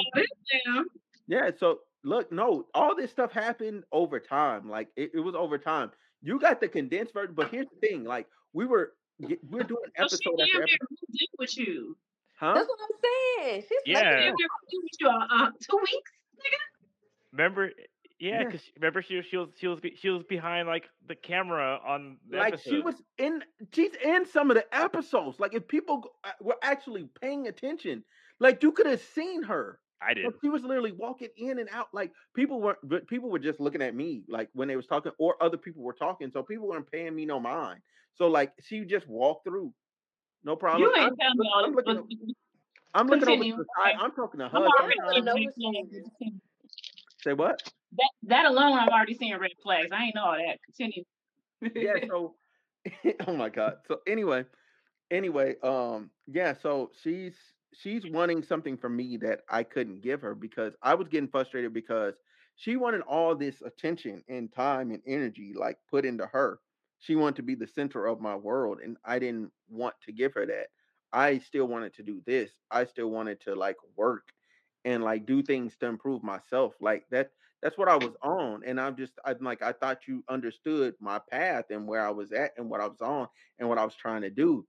of- yeah. So look, no, all this stuff happened over time. Like it, it was over time. You got the condensed version, but here's the thing: like we were, ge- we're doing So she episode damn after near episode, moved in with you. huh? That's what I'm saying. She's Yeah. Like, near with you uh, uh, two weeks. Remember? Yeah, Yeah. because remember she was she was she was she was behind like the camera on the Like she was in, she's in some of the episodes. Like if people uh, were actually paying attention, like you could have seen her. I did. But she was literally walking in and out. Like people were, but people were just looking at me, like when they was talking, or other people were talking. So people weren't paying me no mind. So like she just walked through, no problem. You I'm, ain't telling me look- all I'm looking, but I'm looking over Continue. the side. I'm talking to her. I'm already sometimes. seeing know red what she flags. is. Continue. Say what? That that alone, I'm already seeing red flags. I ain't know all that. Continue. yeah [LAUGHS] so [LAUGHS] oh my god so anyway anyway um yeah so she's she's wanting something from me that i couldn't give her because i was getting frustrated because she wanted all this attention and time and energy like put into her she wanted to be the center of my world and i didn't want to give her that i still wanted to do this i still wanted to like work and like do things to improve myself like that that's what I was on. And I'm just I'm like I thought you understood my path and where I was at and what I was on and what I was trying to do.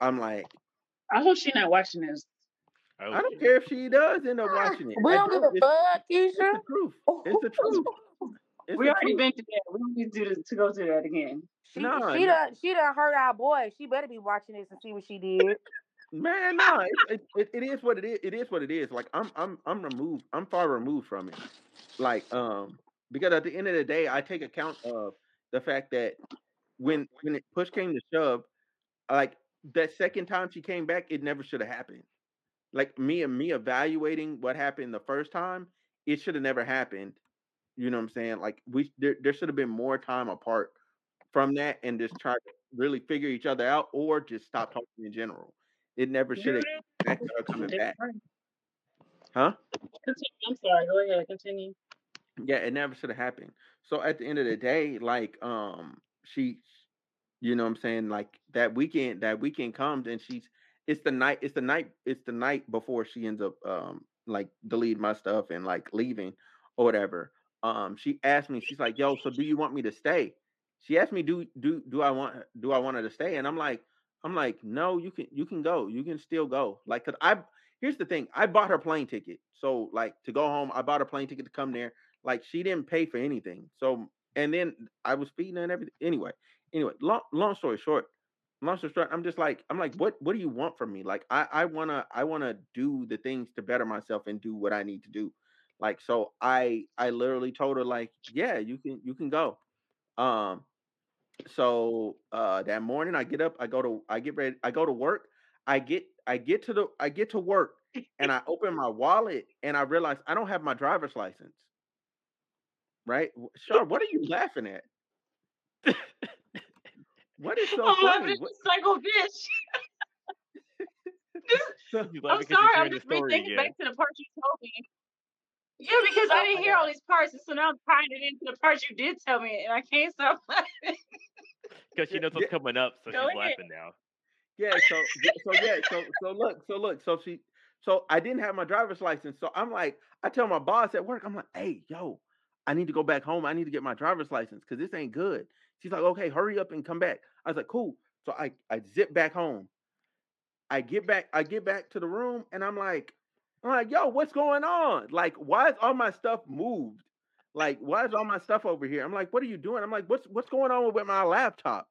I'm like, I hope she's not watching this. Oh, I don't care if she does end up ah, watching it. we don't give a It's, fuck, it's the truth. It's the truth. [LAUGHS] It's we already truth. been to that. We don't need to do this, to go to that again. She, Nah, she nah. done she done hurt our boy. She better be watching this and see what she did. Man, no, it, it, it is what it is. It is what it is. Like I'm I'm I'm removed. I'm far removed from it. Like um because at the end of the day, I take account of the fact that when when it push came to shove, like that second time she came back, it never should have happened. Like me and me evaluating what happened the first time, it should have never happened. You know what I'm saying? Like we there, there should have been more time apart from that and just try to really figure each other out or just stop talking in general. It never should have coming back. Huh? Continue. I'm sorry. Go ahead. Continue. Yeah, it never should have happened. So at the end of the day, like um she you know what I'm saying, like that weekend that weekend comes and she's it's the night it's the night it's the night before she ends up um like deleting my stuff and like leaving or whatever. Um she asked me, she's like, "Yo, so do you want me to stay?" She asked me, "Do do do I want do I want her to stay?" And I'm like I'm like, "No, you can you can go. You can still go." Like cuz I here's the thing, I bought her plane ticket. So like to go home, I bought her plane ticket to come there. Like she didn't pay for anything. So and then I was feeding her and everything. Anyway, anyway, long long story short, long story short, I'm just like I'm like, what what do you want from me? Like I I wanna I wanna do the things to better myself and do what I need to do. Like so I I literally told her like, yeah, you can you can go. Um so uh that morning I get up, I go to I get ready, I go to work, I get I get to the I get to work and I open my wallet and I realize I don't have my driver's license. Right? W- what are you laughing at? what is so oh, I'm funny? [LAUGHS] just What, a psycho bitch. so, I'm sorry. I'm just story rethinking again. back to the part you told me. Yeah, because I didn't hear all these parts, and so now I'm tying it into the parts you did tell me, and I can't stop [LAUGHS] laughing. Because she knows what's yeah. coming up, so Go she's ahead. laughing now. yeah, so yeah, so yeah, so so look, so look, so she so I didn't have my driver's license. So I'm like, I tell my boss at work, I'm like, hey, yo, I need to go back home. I need to get my driver's license because this ain't good. She's like, okay, hurry up and come back. I was like, cool. So I I zip back home. I get back, I get back to the room, and I'm like, I'm like, yo, what's going on? Like, why is all my stuff moved? Like, why is all my stuff over here? I'm like, what are you doing? I'm like, what's what's going on with my laptop?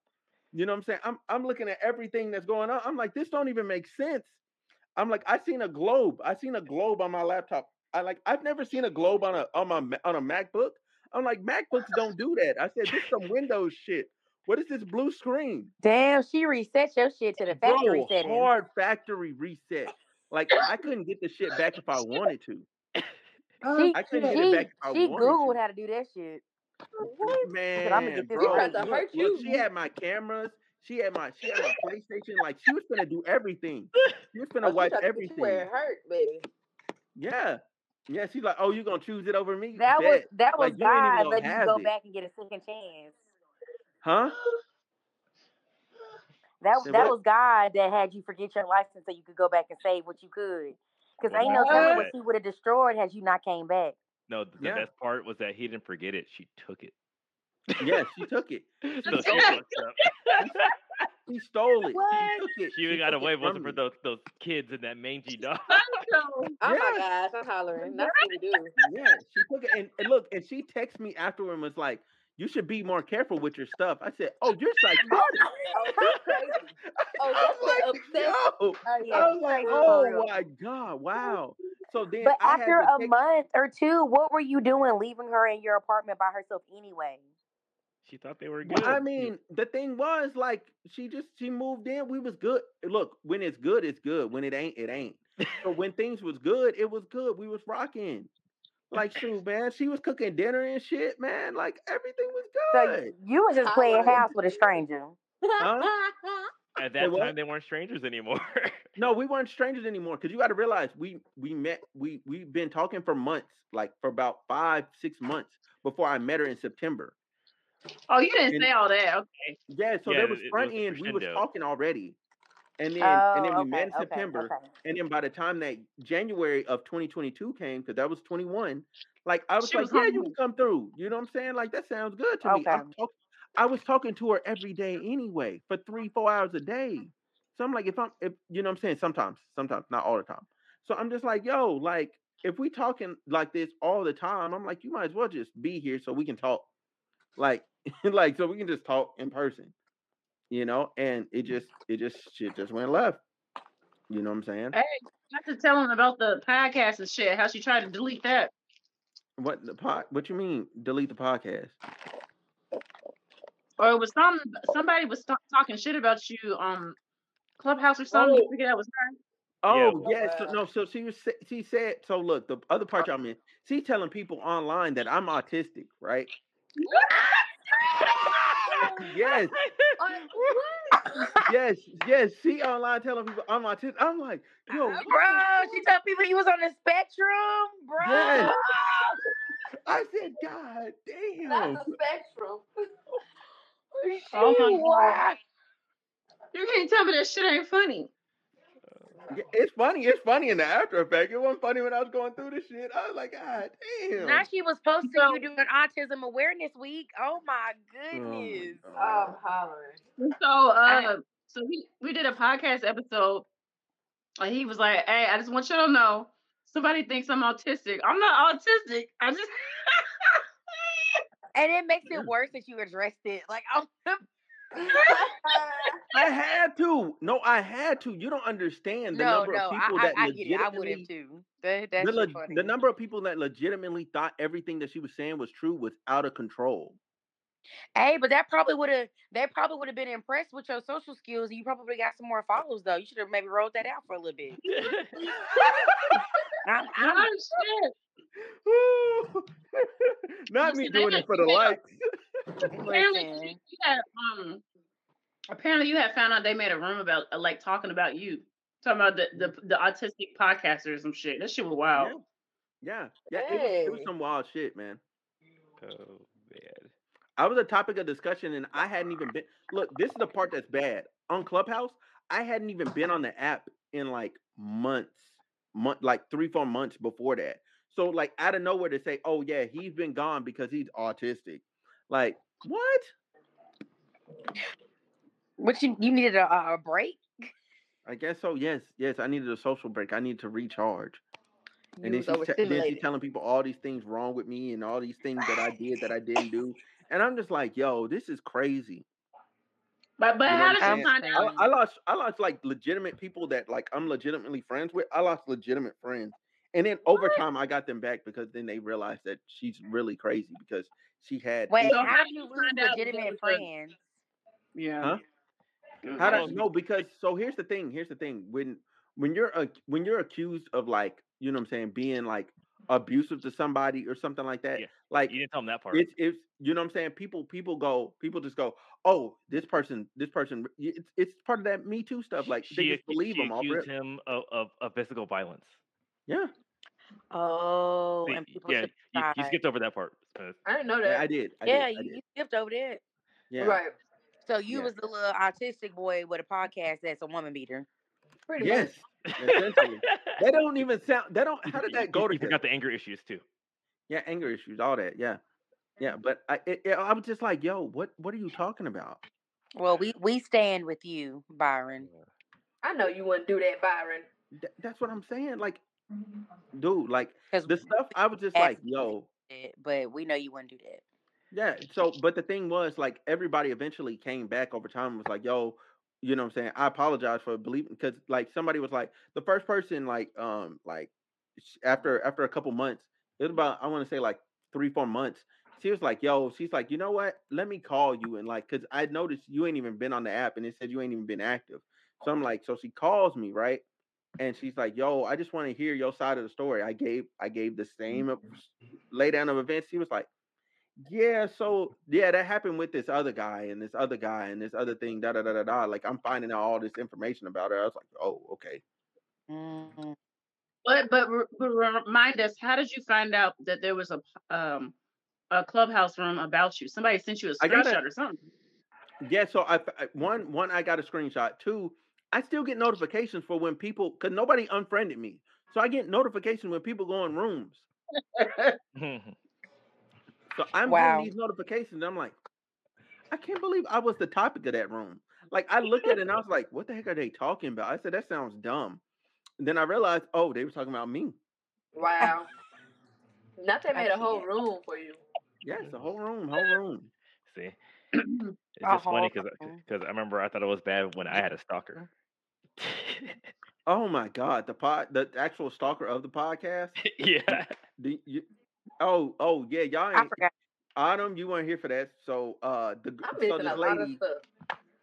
You know what I'm saying? I'm I'm looking at everything that's going on. I'm like, this don't even make sense. I'm like, I seen a globe. I seen a globe on my laptop. I like, I've never seen a globe on a on my on a MacBook. I'm like, MacBooks don't [LAUGHS] do that. I said, this some Windows shit. What is this blue screen? Damn, she reset your shit to the [LAUGHS] factory Bro, settings. hard factory reset. Like I couldn't get the shit back if I [LAUGHS] wanted to. She, I couldn't get it she, back if I she wanted googled to. how to do that shit. Man, I'ma get this bro, look, hurt look, you. she had my cameras. She had my she had my PlayStation. Like she was gonna do everything. She was Oh, gonna she wipe get everything. where it hurt, baby. Yeah. Yeah, she's like, oh, you gonna choose it over me? That was that was Like, you God gonna letting you go it. back and get a second chance. Huh? That Say that what? was God that had you forget your license so you could go back and save what you could. Because ain't no telling what What? she would have destroyed had you not came back. No, the Yeah. best part was that he didn't forget it. She took it. Yeah, she took it. [LAUGHS] so [LAUGHS] she fucked up. She stole it. What? She it. She even got away. from Wasn't for those those kids and that mangy dog. [LAUGHS] Oh my Yeah. gosh, I'm hollering. That's what we do. Yeah, she took it. And, and look, and she texted me afterward and was like, "You should be more careful with your stuff." I said, "Oh, you're [LAUGHS] psychotic." [LAUGHS] Oh, that's crazy. Oh, I that's like, obsession. yo. Oh I was like, oh my god, wow. So then But I after to a take- month or two, what were you doing leaving her in your apartment by herself anyway? She thought they were Well, good. I mean, the thing was like she just she moved in. We was good. Look, when it's good, it's good. When it ain't, it ain't. So when [LAUGHS] things was good, it was good. We was rocking. Like shoot, man. She was cooking dinner and shit, man. Like everything was good. So good. you was just playing Hollering. house with a stranger. [LAUGHS] At that what? time, they weren't strangers anymore. No, we [LAUGHS] weren't strangers anymore. Cause you got to realize we we met we we've been talking for months, like for about five six months before I met her in September. Oh, you didn't And- say all that. Okay. Yeah, so Yeah, there was it- it front was end. We was talking already, and then oh, and then oh, we okay, met in okay, September. okay. And then by the time that January of 2022 came, because that was 21, like I was She like, was yeah, you can come through. You know what I'm saying? Like that sounds good to me. Okay. I'm talk- I was talking to her every day anyway for three, four hours a day. So I'm like, if I'm, if you know what I'm saying, sometimes, sometimes, not all the time. So I'm just like, yo, like if we talking like this all the time, I'm like, you might as well just be here so we can talk, like, [LAUGHS] like so we can just talk in person, you know. And it just, it just, shit just went left. You know what I'm saying? Hey, I have to tell him about the podcast and shit. How she tried to delete that. What the pod? What you mean? Delete the podcast? Or it was some somebody was ta- talking shit about you um Clubhouse or something. You Oh. figured that was her. Yeah. Oh yes, so, no. So she was. She said. So look, the other part y'all meant. She's telling people online that I'm autistic, right? Yes, [LAUGHS] yes, yes. She online telling people I'm autistic. I'm like, yo, Bro, she told people you was on the spectrum, bro. Yes. [LAUGHS] I said, God Not damn. the spectrum. [LAUGHS] Oh my What? god. You can't tell me that shit ain't funny. Yeah, It's funny. It's funny in the after effect. It wasn't funny when I was going through this shit. I was like, God damn. Now she was posting So- you doing autism awareness week. Oh my Oh, my goodness. Oh, God. I'm hollering. So uh so we, we did a podcast episode and he was like, Hey, I just want you to know somebody thinks I'm autistic. I'm not autistic. I just And it makes it worse that you addressed it. Like, [LAUGHS] I'm [LAUGHS] I had to. No, I had to. You don't understand the no, number no, of people I, that I it. I would have too. That, that's the, funny. the number of people that legitimately thought everything that she was saying was true was out of control. Hey, but that probably would have they probably would have been impressed with your social skills. You probably got some more followers though. You should have maybe rolled that out for a little bit. [LAUGHS] I'm, oh I'm, shit. [LAUGHS] Not me doing it for the they likes. [LAUGHS] Apparently you had um apparently you had found out they made a room about uh, like talking about you. Talking about the, the the autistic podcaster or some shit. That shit was wild. Yeah, yeah, yeah. It, was, it was some wild shit, man. oh man. I was a topic of discussion, and I hadn't even been. Look, this is the part that's bad on Clubhouse. I hadn't even been on the app in like months, month like three, four months before that. So like out of nowhere to say, "Oh yeah, he's been gone because he's autistic." Like what? What you you needed a, a break? I guess so. Yes, yes. I needed a social break. I need to recharge. You And then she's, te- then she's telling people all these things wrong with me and all these things that I did that I didn't do. And I'm just like, yo, this is crazy. But but You know how what did I'm you find out? I lost I lost like legitimate people that like I'm legitimately friends with. I lost legitimate friends. And then over time I got them back because then they realized that she's really crazy because she had Wait. So how how did did you you lose find legitimate was a- friends? Yeah. Huh? Good How lord. do no? Because so here's the thing. Here's the thing. When when you're a, when you're accused of like you know what I'm saying being like abusive to somebody or something like that. Yeah, Like You didn't tell him that part. it's it's you know what I'm saying. People people go people just go oh this person this person it's it's part of that Me Too stuff. Like they just ac- believe she them all. accused him of, of, of physical violence. Yeah, Oh, See, and people yeah, you, you skipped over that part. Smith. I didn't know yeah, that. I did. I Yeah, did. I you, did. you skipped over that. Yeah, Right. So you Yeah. was the little autistic boy with a podcast that's a woman beater. Pretty yes. Essentially, they [LAUGHS] don't even sound. They don't. How did that go you, you together? forgot the anger issues too. Yeah, anger issues, all that. Yeah, yeah. But I, it, it- I was just like, yo, what, what are you talking about? Well, we we stand with you, Byron. I know you wouldn't do that, Byron. Th- that's what I'm saying. Like, dude, like Because the stuff. I was just like, yo, but we know you wouldn't do that. yeah. So, but the thing was, like, everybody eventually came back over time. and Was like, yo, you know what I'm saying? I apologize for believing because, like, somebody was like, the first person, like, um, like, after after a couple months, it was about I want to say like three four months. She was like, yo, she's like, you know what? Let me call you and like, cause I noticed you ain't even been on the app and it said you ain't even been active. So I'm like, so she calls me, right? And she's like, yo, I just want to hear your side of the story. I gave I gave the same of- lay down of events. She was like, yeah, so yeah, that happened with this other guy and this other guy and this other thing, da da da da da. Like I'm finding out all this information about her. I was like, oh, okay. Mm, But but, but remind us, how did you find out that there was a um a clubhouse room about you? Somebody sent you a screenshot it. or something. Yeah, so I, I one one I got a screenshot. Two, I still get notifications for when people because nobody unfriended me, so I get notifications when people go in rooms. [LAUGHS] [LAUGHS] So I'm Wow. getting these notifications. And I'm like, I can't believe I was the topic of that room. Like I looked at it and I was like, what the heck are they talking about? I said that sounds dumb. And then I realized, oh, they were talking about me. Wow. Not they made a whole room for you. Yes, a whole room, whole room. See, [CLEARS THROAT] it's just funny whole because uh, I remember I thought it was bad when I had a stalker. Oh my god, the pod, the actual stalker of the podcast. [LAUGHS] yeah. The, you, oh, oh yeah, y'all I ain't forgot. Autumn. You weren't here for that. So, uh, the I'm so this a lot of lady,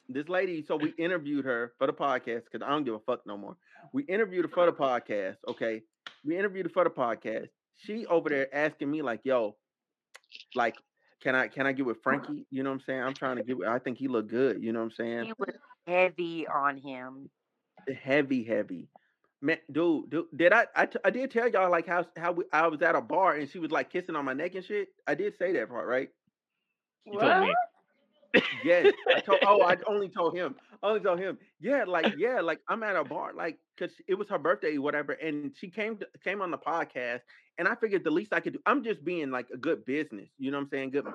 this lady. So we interviewed her for the podcast because I don't give a fuck no more. We interviewed her for the podcast. Okay, we interviewed her for the podcast. She over there asking me like, "Yo, like, can I can I get with Frankie? You know what I'm saying? I'm trying to get. With, I think he look good. You know what I'm saying? He was heavy on him. heavy, heavy. Man, dude, dude, did i i did tell y'all like how how we, I was at a bar and she was like kissing on my neck and shit. I did say that part, right? You told me. Yes. I told. Oh, I [LAUGHS] only told him. I only told him. Yeah, like yeah, like I'm at a bar, like because it was her birthday, whatever, and she came to, came on the podcast, and I figured the least I could do. I'm just being like a good business. You know what I'm saying? Good.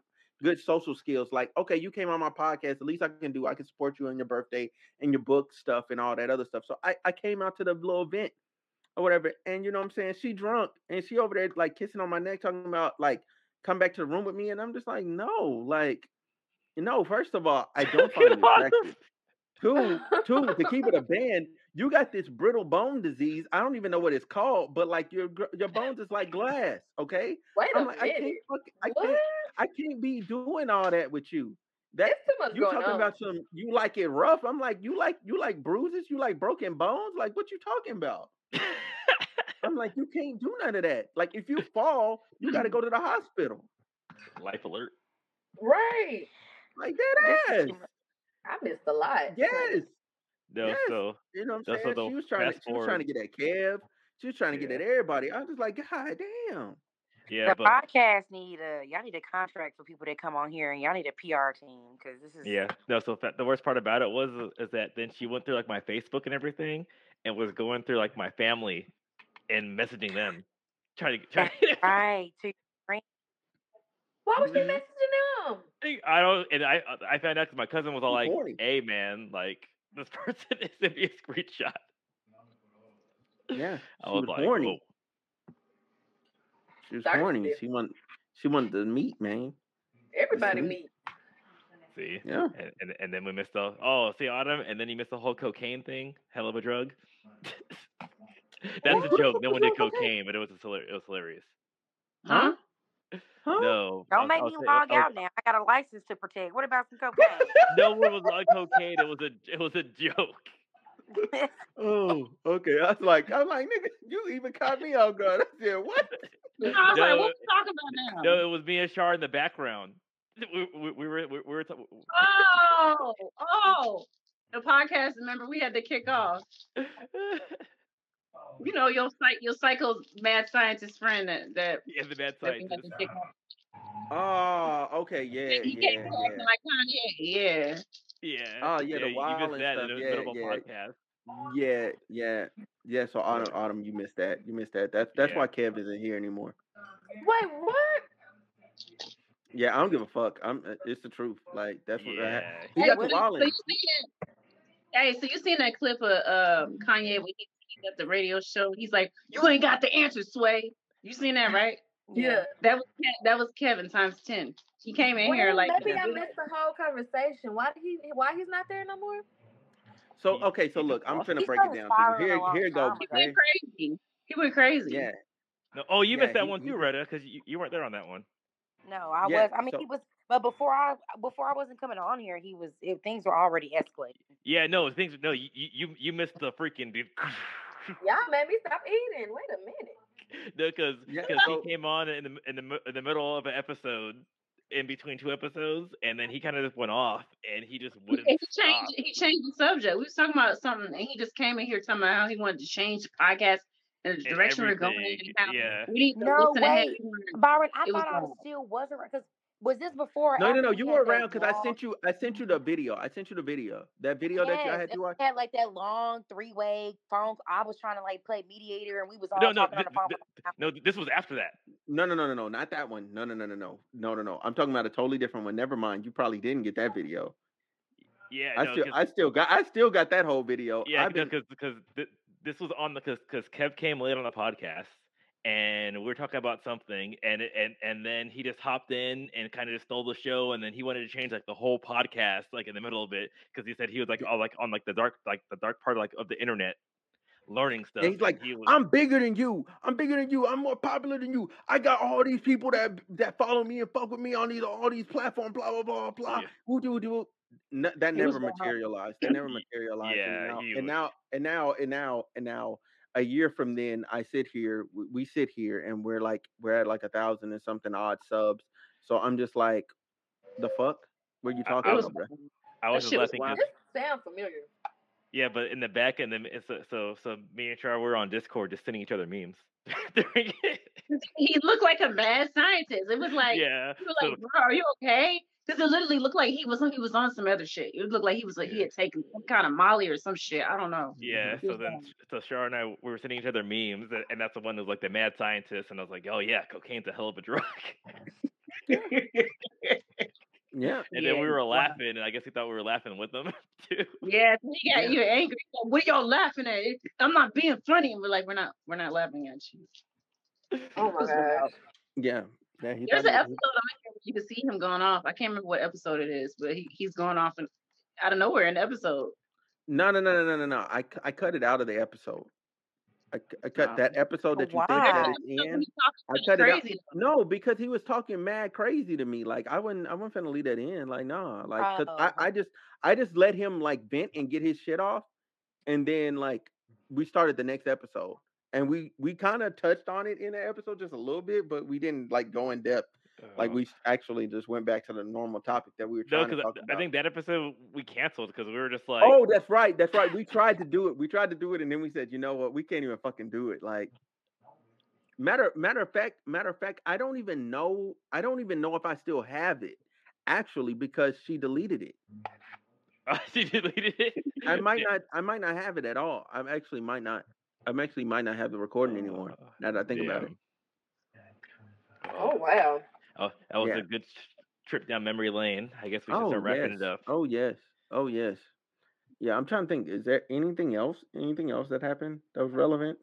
Good social skills, like okay, you came on my podcast. The least I can do, I can support you on your birthday and your book stuff and all that other stuff. So I, I came out to the little event or whatever, and you know what I'm saying? She drunk and she over there like kissing on my neck, talking about like come back to the room with me, and I'm just like, no, like no, first of all, I don't find you [LAUGHS] attractive. Two, two, to keep it a band, you got this brittle bone disease. I don't even know what it's called, but like your your bones is like glass. Okay, Wait a I'm like, I can't, minute. fuck, I What? can't, I can't be doing all that with you. That There's too much you talking on. about some, you like it rough. I'm like, you like you like bruises, you like broken bones. Like, what you talking about? I'm like, you can't do none of that. Like, if you fall, you got to go [LAUGHS] to the hospital. Life alert. right. Like that ass. I missed a lot. Yes. No, Yes. so You know what I'm saying? what She was trying to fast she was trying to get that Kev. She was trying to get Yeah. at everybody. I was just like, God damn. Yeah, the but podcast need a y'all need a contract for people that come on here, and y'all need a PR team because this is yeah, no. So fa- the worst part about it was uh, is that then she went through like my Facebook and everything, and was going through like my family, and messaging them, trying to trying. [LAUGHS] right. To Why was she Mhm. messaging them? I don't, and I I found out because my cousin was all like, horny. "Hey man, like this [LAUGHS] person is sent me a screenshot." Yeah. I She was was like, horny. "Whoa." She was Thirsty. horny. She wanted she wanted the meat, man. Everybody Mhm. meet. See, Yeah. and, and and then we missed the oh see autumn, and then you missed the whole cocaine thing. Hell of a drug. [LAUGHS] That's a joke. No one did cocaine, but it was hilar- it was hilarious. Huh? Huh? No, don't was- make I was me saying- I log was- out now. I got a license to protect. What about some [LAUGHS] cocaine? No one was on cocaine. It was a it was a joke. [LAUGHS] Oh, okay. I was like, I'm like, nigga, you even caught me off guard. I said, what? [LAUGHS] I was like, No, what we talking about now? No, it was me and Shar in the background. [LAUGHS] We, we, we were we, we were. T- Oh, oh, the podcast. Remember, we had to kick off. You know, your psych, your psycho mad scientist friend that that, yeah, the bad that we had scientist. to kick off. Oh, okay, yeah, he yeah, came back yeah. like Kanye. Yeah. Yeah. Oh, yeah, the you wild and that stuff. in the Yeah, middle of a yeah. podcast. Yeah, yeah, yeah. So autumn, autumn, you missed that. You missed that. That's that's Yeah. why Kev isn't here anymore. Wait, what? Yeah, I don't give a fuck. I'm. uh, It's the truth. Like that's what. Yeah. He Hey, got what the you- so you seen that? Hey, so you seen that clip of um Kanye when he, he at the radio show? He's like, "You ain't got the answer, Sway." You seen that, right? Yeah. That was Ke- that was Kevin times ten. He came in here like, maybe I missed the whole conversation. Why did he? Why he's not there no more? So okay, so look, I'm finna to break it down to you. Here, here it go. he went crazy. He went crazy. Yeah, No, oh, you Yeah, missed that he- one too, Retta, because you, you weren't there on that one. No, I Yeah, was. I mean, so- he was. But before I before I wasn't coming on here, he was. It, things were already escalating. Yeah, no, things. No, you you you missed the freaking dude. [LAUGHS] Y'all made me stop eating. Wait a minute. no, because Yeah, because so- he came on in the in the in the middle of an episode, in between two episodes, and then he kind of just went off, and he just wouldn't he stop. changed. He changed the subject. We was talking about something, and he just came in here talking about how he wanted to change the podcast and the And direction we're going in, and how yeah. we need to No, listen ahead. wait. Wanna- Byron, I It was thought I wrong. still wasn't because was this before? No, no, no. You were around because I sent you. I sent you the video. I sent you the video. That video that you I had and you we watch. had like that long three way phone. I was trying to like play mediator, and we was all No, no, talking on the th- phone. th- for no. This was after that. No, no, no, no, no. Not that one. No, no, no, no, no, no, no, no. I'm talking about a totally different one. Never mind. You probably didn't get that video. Yeah, I no, still, 'cause- I still got, I still got that whole video. Yeah, I've been, because because th- this was on the because because Kev came late on the podcast and we were talking about something and and and then he just hopped in and kind of just stole the show and then he wanted to change like the whole podcast like in the middle of it because he said he was like all like on like the dark like the dark part like of the internet learning stuff. and he's like, he was, I'm bigger than you. I'm bigger than you. I'm more popular than you. I got all these people that that follow me and fuck with me on these all these platforms. Blah blah blah blah. Yeah. Doo doo. N- that He was never materialized. That never [LAUGHS] materialized. Yeah, and, now, and now and now and now and now a year from then, I sit here. We, we sit here and we're like we're at like a thousand and something odd subs. So I'm just like, the fuck? What are you talking I was- about, bro? I was that just shit was laughing wild. 'cause- This sounds familiar. yeah, but in the back and then so so so me and Shar were on Discord just sending each other memes. [LAUGHS] [LAUGHS] He looked like a mad scientist. It was like, yeah, we were so- like, bro, are you okay? Because it literally looked like he was he was on some other shit. It looked like he was like he had taken some kind of Molly or some shit. I don't know. Yeah, so was then so Shar and I we were sending each other memes, and that's the one that was like the mad scientist, and I was like, oh yeah, cocaine's a hell of a drug. [LAUGHS] Yeah. and Yeah, then we were laughing, and I guess he thought we were laughing with him [LAUGHS] too. Yeah, so he got Yeah. you angry. So, what y'all laughing at? I'm not being funny. And we're like, we're not, we're not laughing at you. Oh my This was wild. gosh. Yeah. Yeah. He There's an he- episode on here where you can see him going off. I can't remember what episode it is, but he, he's going off and out of nowhere in the episode. No, no, no, no, no, no, no. I, I cut it out of the episode. I, I cut Oh. that episode oh, that you think Why? that There's is an episode in. he I kinda cut it out. No, because he was talking mad crazy to me. Like I wouldn't, I wasn't finna leave that in. Like nah, like 'cause I, Oh. I just, I just let him like vent and get his shit off, and then like we started the next episode, and we we kind of touched on it in the episode just a little bit, but we didn't like go in depth. Like Uh, we actually just went back to the normal topic that we were no, trying to because talk I about. think that episode we canceled because we were just like, oh, that's right, that's right. We tried to do it. We tried to do it, and then we said, you know what? We can't even fucking do it. Like matter matter of fact, matter of fact, I don't even know. I don't even know if I still have it. Actually, because she deleted it. [LAUGHS] she deleted it. I might Yeah. not. I might not have it at all. I actually might not. I'm actually might not have the recording anymore. Uh, Now that I think about it. Oh wow. Oh, that was Yeah. a good trip down memory lane. I guess we should Oh start wrapping yes. it up. Oh yes. Oh yes. Yeah, I'm trying to think. Is there anything else? Anything else that happened that was relevant?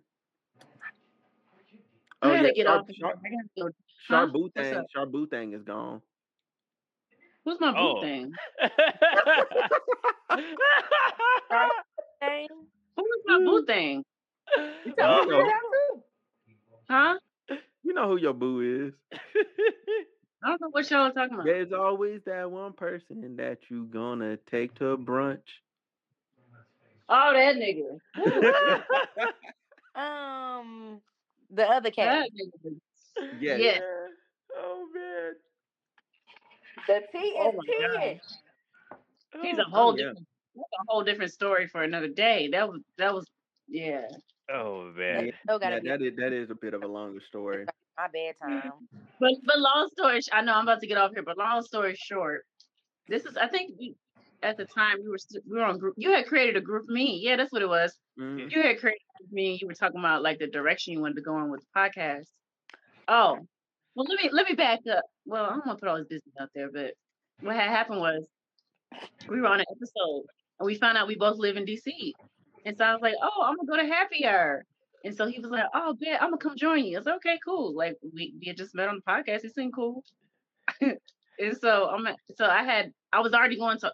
I gotta get Shar- off. of here. Shar- I gotta go. Shar Huh? Boo What's thing. up? Shar Boo thing is gone. Who's my boo Oh. thing? [LAUGHS] [LAUGHS] Who is my boo [LAUGHS] thing? You Oh. told me that too. Huh? You know who your boo is. [LAUGHS] I don't know what y'all are talking about. There's always that one person that you gonna take to a brunch. Oh, that nigga. [LAUGHS] um, the other cat. That nigga. Yes. Yes. Oh man. The tea Oh is my tea. He's a Oh, whole yeah. different, that's a whole different story for another day. That was that was yeah. Oh man. still Yeah, be that is that is a bit of a longer story. my bedtime. But but long story, I know I'm about to get off here. But long story short, this is I think we, at the time we were we were on group. You had created a GroupMe. Yeah, that's what it was. Mhm. You had created a GroupMe. You were talking about like the direction you wanted to go on with the podcast. Oh, well let me let me back up. Well, I don't want to put all this business out there, but what had happened was we were on an episode and we found out we both live in DC. And so I was like, oh, I'm gonna go to Happy Hour. And so he was like, oh, bet I'm gonna come join you. I was like, okay, cool. Like we, we had just met on the podcast. He seemed cool. [LAUGHS] and so I'm so I had I was already going to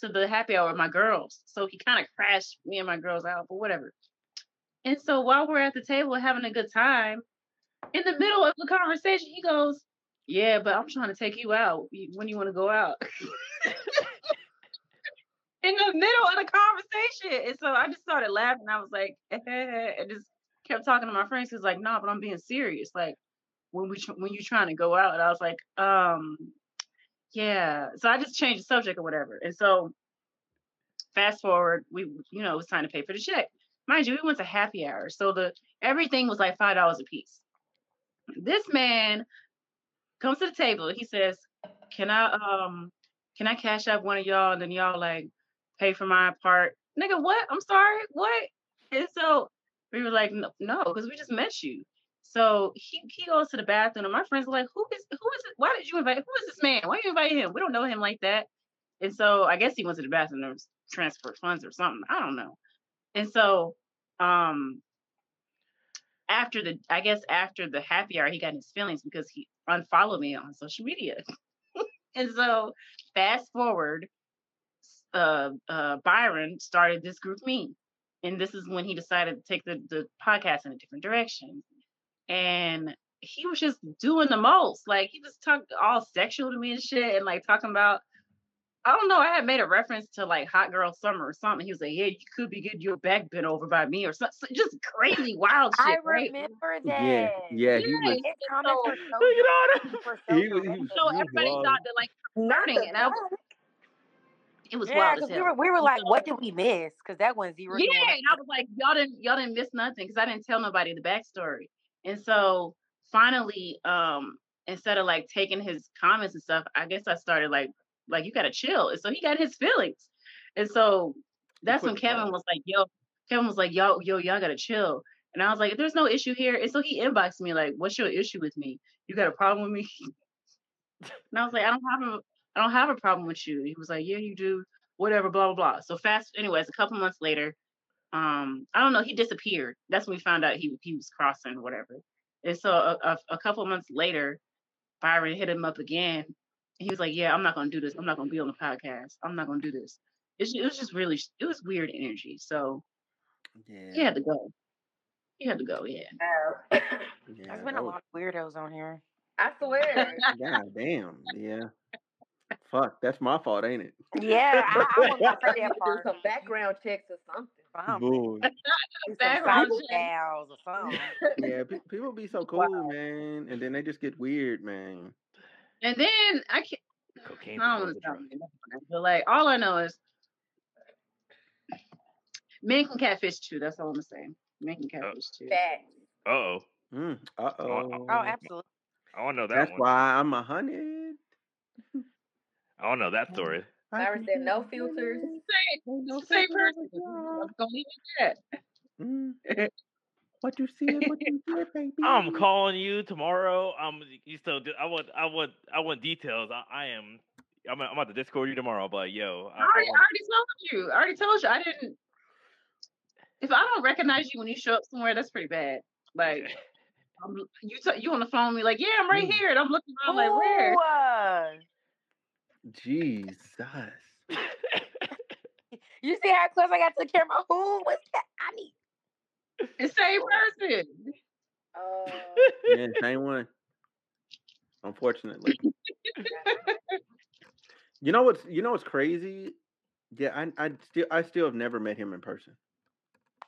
to the happy hour with my girls. So he kind of crashed me and my girls out, but whatever. And so while we're at the table having a good time, in the middle of the conversation, he goes, Yeah, but I'm trying to take you out when you want to go out. [LAUGHS] in the middle of the conversation. And so I just started laughing. I was like, [LAUGHS] and just kept talking to my friends. He's like, no, but I'm being serious. Like when we when you're trying to go out, and I was like, um, yeah. So I just changed the subject or whatever. And so fast forward, we you know it was time to pay for the check. Mind you, we went to happy hour, so the everything was like five dollars a piece. This man comes to the table. He says, "Can I um can I cash up one of y'all?" And then y'all like pay for my part. Nigga, what? I'm sorry, what? And so we were like, no, because we just met you. So he he goes to the bathroom, and my friends are like, who is who is it? Why did you invite? Who is this man? Why you invite him? We don't know him like that. And so I guess he went to the bathroom to transfer funds or something. I don't know. And so um after the I guess after the happy hour, he got his feelings because he unfollowed me on social media. [LAUGHS] and so fast forward, uh, uh, Byron started this GroupMe, and this is when he decided to take the the podcast in a different direction. And he was just doing the most. Like he was talking all sexual to me and shit, and like talking about. I don't know. I had made a reference to like Hot Girl Summer or something. He was like, "Yeah, you could be getting your back bent over by me or something." Just crazy, wild shit. I right? remember that. Yeah, yeah, he Yeah, was. yeah. His comments So- were so Look at all that. [LAUGHS] were so He was- he was- So he was everybody wild. thought that like Not flirting, the and I was, best. It was Yeah, wild we were we were like, what did we miss? Because that one's zero. Yeah, and I was like, y'all didn't y'all didn't miss nothing because I didn't tell nobody the backstory. And so finally, um, instead of like taking his comments and stuff, I guess I started like like you gotta chill. And so he got his feelings. And so that's when Kevin was like, yo, Kevin was like, yo, yo, y'all gotta chill. And I was like, there's no issue here. And so he inboxed me like, what's your issue with me? You got a problem with me? [LAUGHS] And I was like, I don't have a I don't have a problem with you. He was like, Yeah, you do. Whatever, blah blah blah. So fast, anyways, a couple months later, um, I don't know, he disappeared. That's when we found out he he was crossing or whatever. And so a, a, a couple months later, Byron hit him up again. He was like, Yeah, I'm not gonna do this. I'm not gonna be on the podcast. I'm not gonna do this. It's, it was just really it was weird energy. So Yeah. he had to go. He had to go, yeah. Uh, yeah, There's been a was- lot of weirdos on here. I swear. God damn. Yeah. Fuck, that's my fault, ain't it? Yeah, I, I was I gonna thought say that [LAUGHS] would do some background checks or something. Something. Bull. [LAUGHS] Some Background cyber check. gals or something. Yeah, pe- people be so cool, man, and then they just get weird, man. And then I can't Cocaine. I don't want to but like all I know is men can catfish too. That's all I'm saying. Men can catfish too. Facts. Uh oh. Mm, uh oh. Oh, absolutely. I want to know that That's one. why I'm a hundred. [LAUGHS] I don't know that story. Cyrus said no filters. It's the same person. I'm gonna leave it at that. Mm. What you see what you get, baby. I'm calling you tomorrow. Um, you still. I want. I want. I want details. I, I am. I'm. I'm about to Discord you tomorrow. But yo, I, I already, I want- already told you. I already told you. I didn't. If I don't recognize you when you show up somewhere, that's pretty bad. Like [LAUGHS] I'm, you, t- you on the phone with me like, yeah, I'm right here, and I'm looking around like, where? Uh, Jesus. [LAUGHS] you see how close I got to the camera? Who was that? I need. The same person. Uh, [LAUGHS] yeah, same one. Unfortunately. You know what's you know what's crazy? Yeah, I I still I still have never met him in person.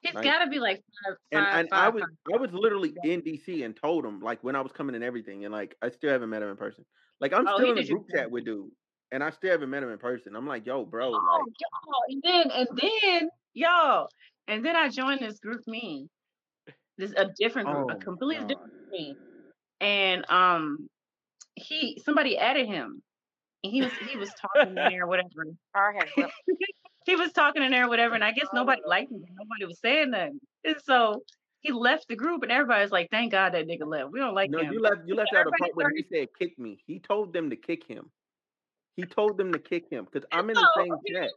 He's Like- got to be like five, And five, and I was five. I was literally in DC and told him like when I was coming and everything, and like I still haven't met him in person. Like I'm Oh, still in a group chat with dude, and I still haven't met him in person. I'm like, yo, bro, Oh, like y'all, and then and then y'all, and then I joined this GroupMe, this a different group, Oh a completely God. different GroupMe, and um, he somebody added him, and he was he was talking in there, whatever. [LAUGHS] Car has [LAUGHS] he was talking in there, whatever, and I guess nobody Oh. liked him. Nobody was saying nothing, and so he left the group, and everybody's like, "Thank God that nigga left. We don't like no, him." you left you left out a Everybody part where he said kick me. He told them to kick him. He told them to kick him because I'm in So, the same chat.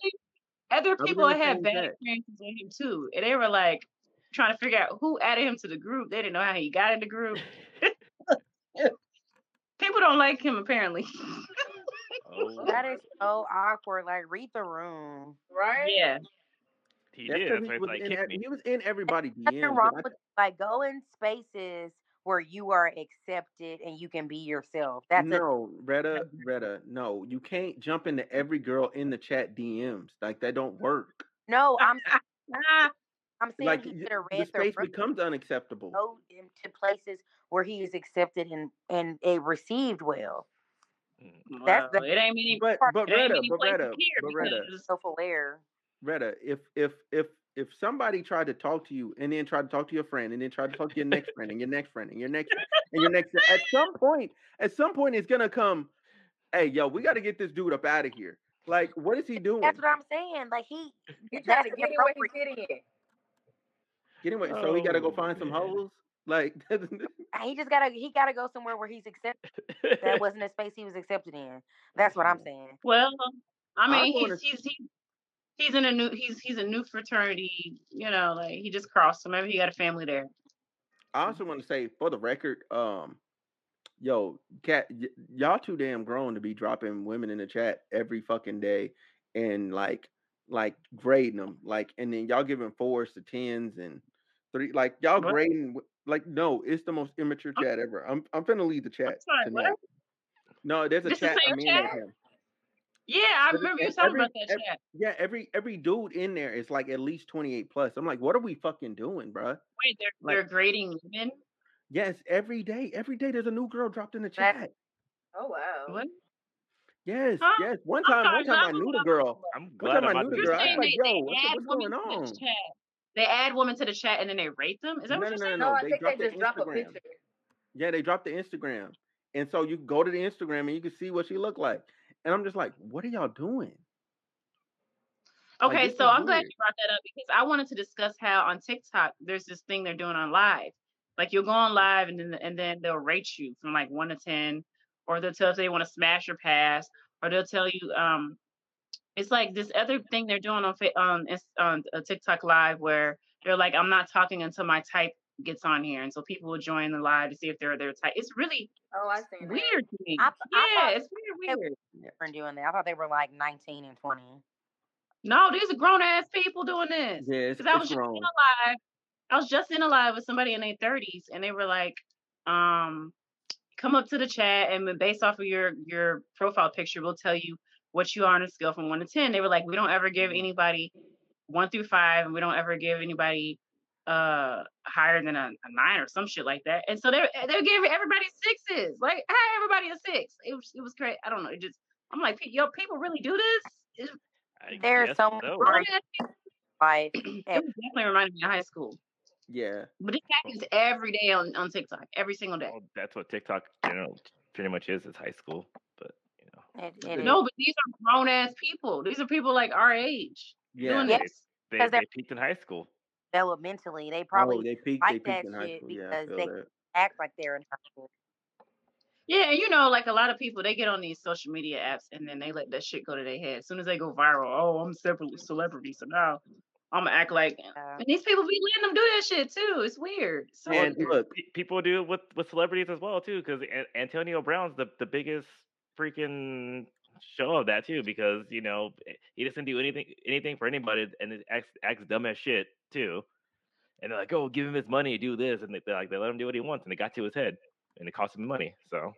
Other people had same bad chat. experiences with him too, and they were like trying to figure out who added him to the group. They didn't know how he got in the group. [LAUGHS] people don't like him apparently. Oh, That is so awkward. Like, read the room. Right? yeah, he That's did. 'cause he was like in kick ev- he was in everybody Nothing DMs. wrong with like go in spaces where you are accepted and you can be yourself. That's a no, Retta, Retta, no, you can't jump into every girl in the chat DMs. Like that don't work. no. I'm [LAUGHS] I'm saying Like he y- could have the read space the room, becomes unacceptable. go into places where he is accepted and and it received well. Mm. That's well, the it ain't many. But but It ain't Retta, many but places Retta, but Retta, because Retta, if if if if somebody tried to talk to you and then tried to talk to your friend and then tried to talk to your next friend and your next friend and your next and your next at some point, at some point it's gonna come, hey yo, we gotta get this dude up out of here. Like, what is he doing? That's what I'm saying. Like he He that's trying to get in where inappropriate. he fit in. Anyway, so he gotta go Oh, find some man. hoes. Like [LAUGHS] uh, He just gotta he gotta go somewhere where he's accepted. That [LAUGHS] wasn't a space he was accepted in. That's what I'm saying. Well, I I mean, wanna- he's he's he's he's in a new he's he's a new fraternity. You know, like he just crossed, so maybe he got a family there. I also want to say for the record, um, yo, cat, y- y'all too damn grown to be dropping women in the chat every fucking day and like, like grading them, like, and then y'all giving fours to tens and three, like y'all What? grading, like, no, it's the most immature chat ever. I'm, I'm finna leave the chat sorry, tonight. what? No, there's a This chat. Amanda chat? Has. Yeah, I Every- remember you talking about that ev- chat. Yeah, every every dude in there is like at least 28 plus. I'm like, what are we fucking doing, bruh? Wait, they're like- they're grading women. Yes, every day, every day there's a new girl dropped in the That- chat. Oh wow. What? Yes, Huh? yes. One time, sorry, one time I knew the girl. I'm One glad time I I'm knew not the girl. I was like, they, yo, they what's, add what's going to on? the chat. They add women to the chat and then they rate them. Is that No, what no, you're no, saying? no, No, no. I They think dropped they the just drop a Instagram. picture. Yeah, they dropped the Instagram, and so you go to the Instagram and you can see what she looked like. And I'm just like, what are y'all doing? Okay, this so I'm glad you brought that up because I wanted to discuss how on TikTok there's this thing they're doing on live. Like you'll go on live and then and then they'll rate you from like one to ten, or they'll tell if they want to smash or pass, or they'll tell you um it's like this other thing they're doing on Fa- on on a TikTok live where they're like I'm not talking until my type gets on here, and so people will join the live to see if they're their type. It's really Oh, I seen that. weird to me. I- I yeah, thought it's weird, weird. Different doing that. I thought they were like 19 and 20. No, these are grown ass people doing this. Yeah, Because I was just in a live. I was just in a live with somebody in their thirties, and they were like, um, "Come up to the chat, and based off of your your profile picture, we'll tell you what you are on a scale from one to ten. They were like, "We don't ever give anybody one through five, and we don't ever give anybody uh higher than a, a nine or some shit like that." And so they they gave everybody sixes. Like, hey, everybody a six. It was it was great. I don't know. It just I'm like, yo, people really do this. It, I There's so much so. grown Right. Like, [CLEARS THROAT] it definitely reminded me of high school. Yeah, But it happens every day on, on TikTok, every single day. Well, that's what TikTok general pretty much is. Is high school, but you know. it, it is. No, but these are grown ass people. These are people like our age yeah. doing Yeah. this. They're- they peaked in high school. developmentally, they oh, probably they peaked. They peaked that in high shit school. Yeah, because they that. act like they're in high school. Yeah, and you know, like a lot of people, they get on these social media apps and then they let that shit go to their head. As soon as they go viral, oh, I'm separate celebrity, so now I'm gonna act like. Uh, And these people be letting them do that shit too. It's weird. So And weird. look, People do it with with celebrities as well too, because Antonio Brown's the the biggest freaking show of that too, because you know eh, he doesn't do anything anything for anybody, and it acts acts dumb as shit too. And they're like, "Oh, give him his money, do this," and they, like, they let him do what he wants, and it got to his head, and it cost him money. So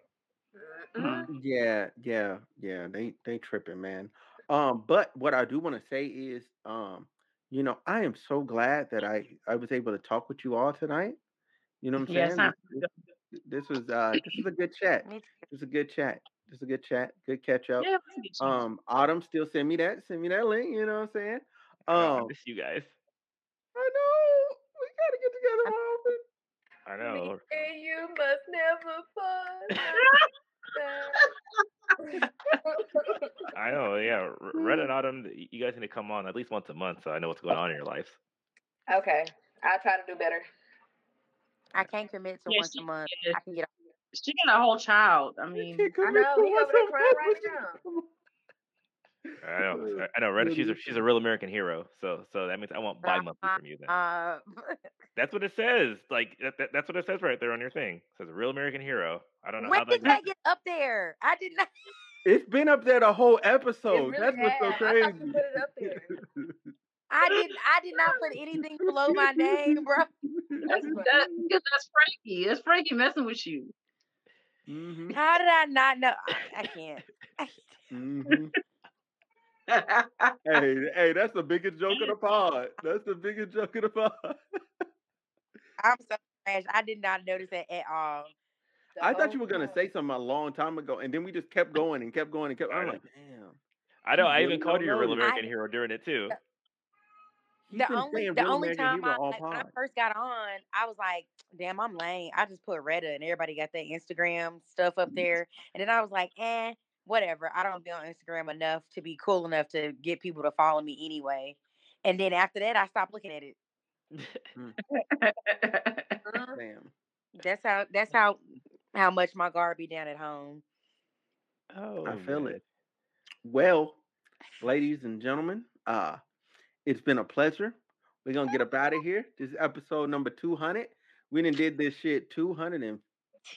Mhm. Yeah, yeah, yeah. They they tripping, man. Um, but what I do want to say is, um, you know, I am so glad that I I was able to talk with you all tonight. You know what I'm Yeah, saying? time This, this, this was uh this was a good chat. Me too. This is a good chat. This is a good chat. Good catch up. Yeah, we can. Um, Autumn still send me that. Send me that link. You know what I'm saying? I know, I Um, miss you guys. I know we gotta get together I'm- more often. I Me know. and you must never fall. [LAUGHS] I know. Yeah, R- Red and Autumn, you guys need to come on at least once a month so I know what's going on in your life. okay, I'll try to do better. I can't commit to Yeah, once she- a month. yeah. I can get She got a whole child. I mean, I know, to he once over there a crying right month. I know. Uh, I know. Red, she's a she's a real American hero. So so that means I want bi-monthly from you then. uh That's what it says. [LAUGHS] Like that, that- that's what it says right there on your thing. It says real American hero. I don't know when how did that. that get up there? I did not It's been up there the whole [LAUGHS] episode. really That's what's so has. I crazy. put it up there. [LAUGHS] I did I did not put anything below my name, bro. that's, that, because that's Frankie. That's Frankie messing with you. hmm How did I not know? I, I can't. hmm Hey, [LAUGHS] hey, that's the biggest joke of the pod. That's the biggest joke of the pod. I'm so trash. I did not notice that at all. The I thought you were gonna time. say something a long time ago, and then we just kept going and kept going and kept. I I'm like, damn. I know. You I really even called you a real know. American I- hero during it too. He's the been only saying the real only American time hero I all like, when I first got on, I was like, damn, I'm lame. I just put Reddit and everybody got their Instagram stuff up there. And then I was like, eh, whatever. I don't be on Instagram enough to be cool enough to get people to follow me anyway. And then after that I stopped looking at it. Uh, Damn. That's how that's how how much my guard be down at home. oh, I feel man. it. Well, ladies and gentlemen, uh, it's been a pleasure. We're gonna get up out of [LAUGHS] here. This is episode number 200. We done did this shit 200 and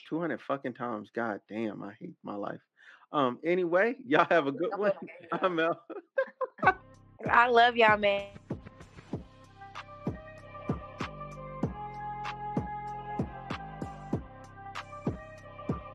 200 fucking times. God damn, I hate my life. Um, anyway, y'all have a good one. [LAUGHS] I'm out. I love y'all, man.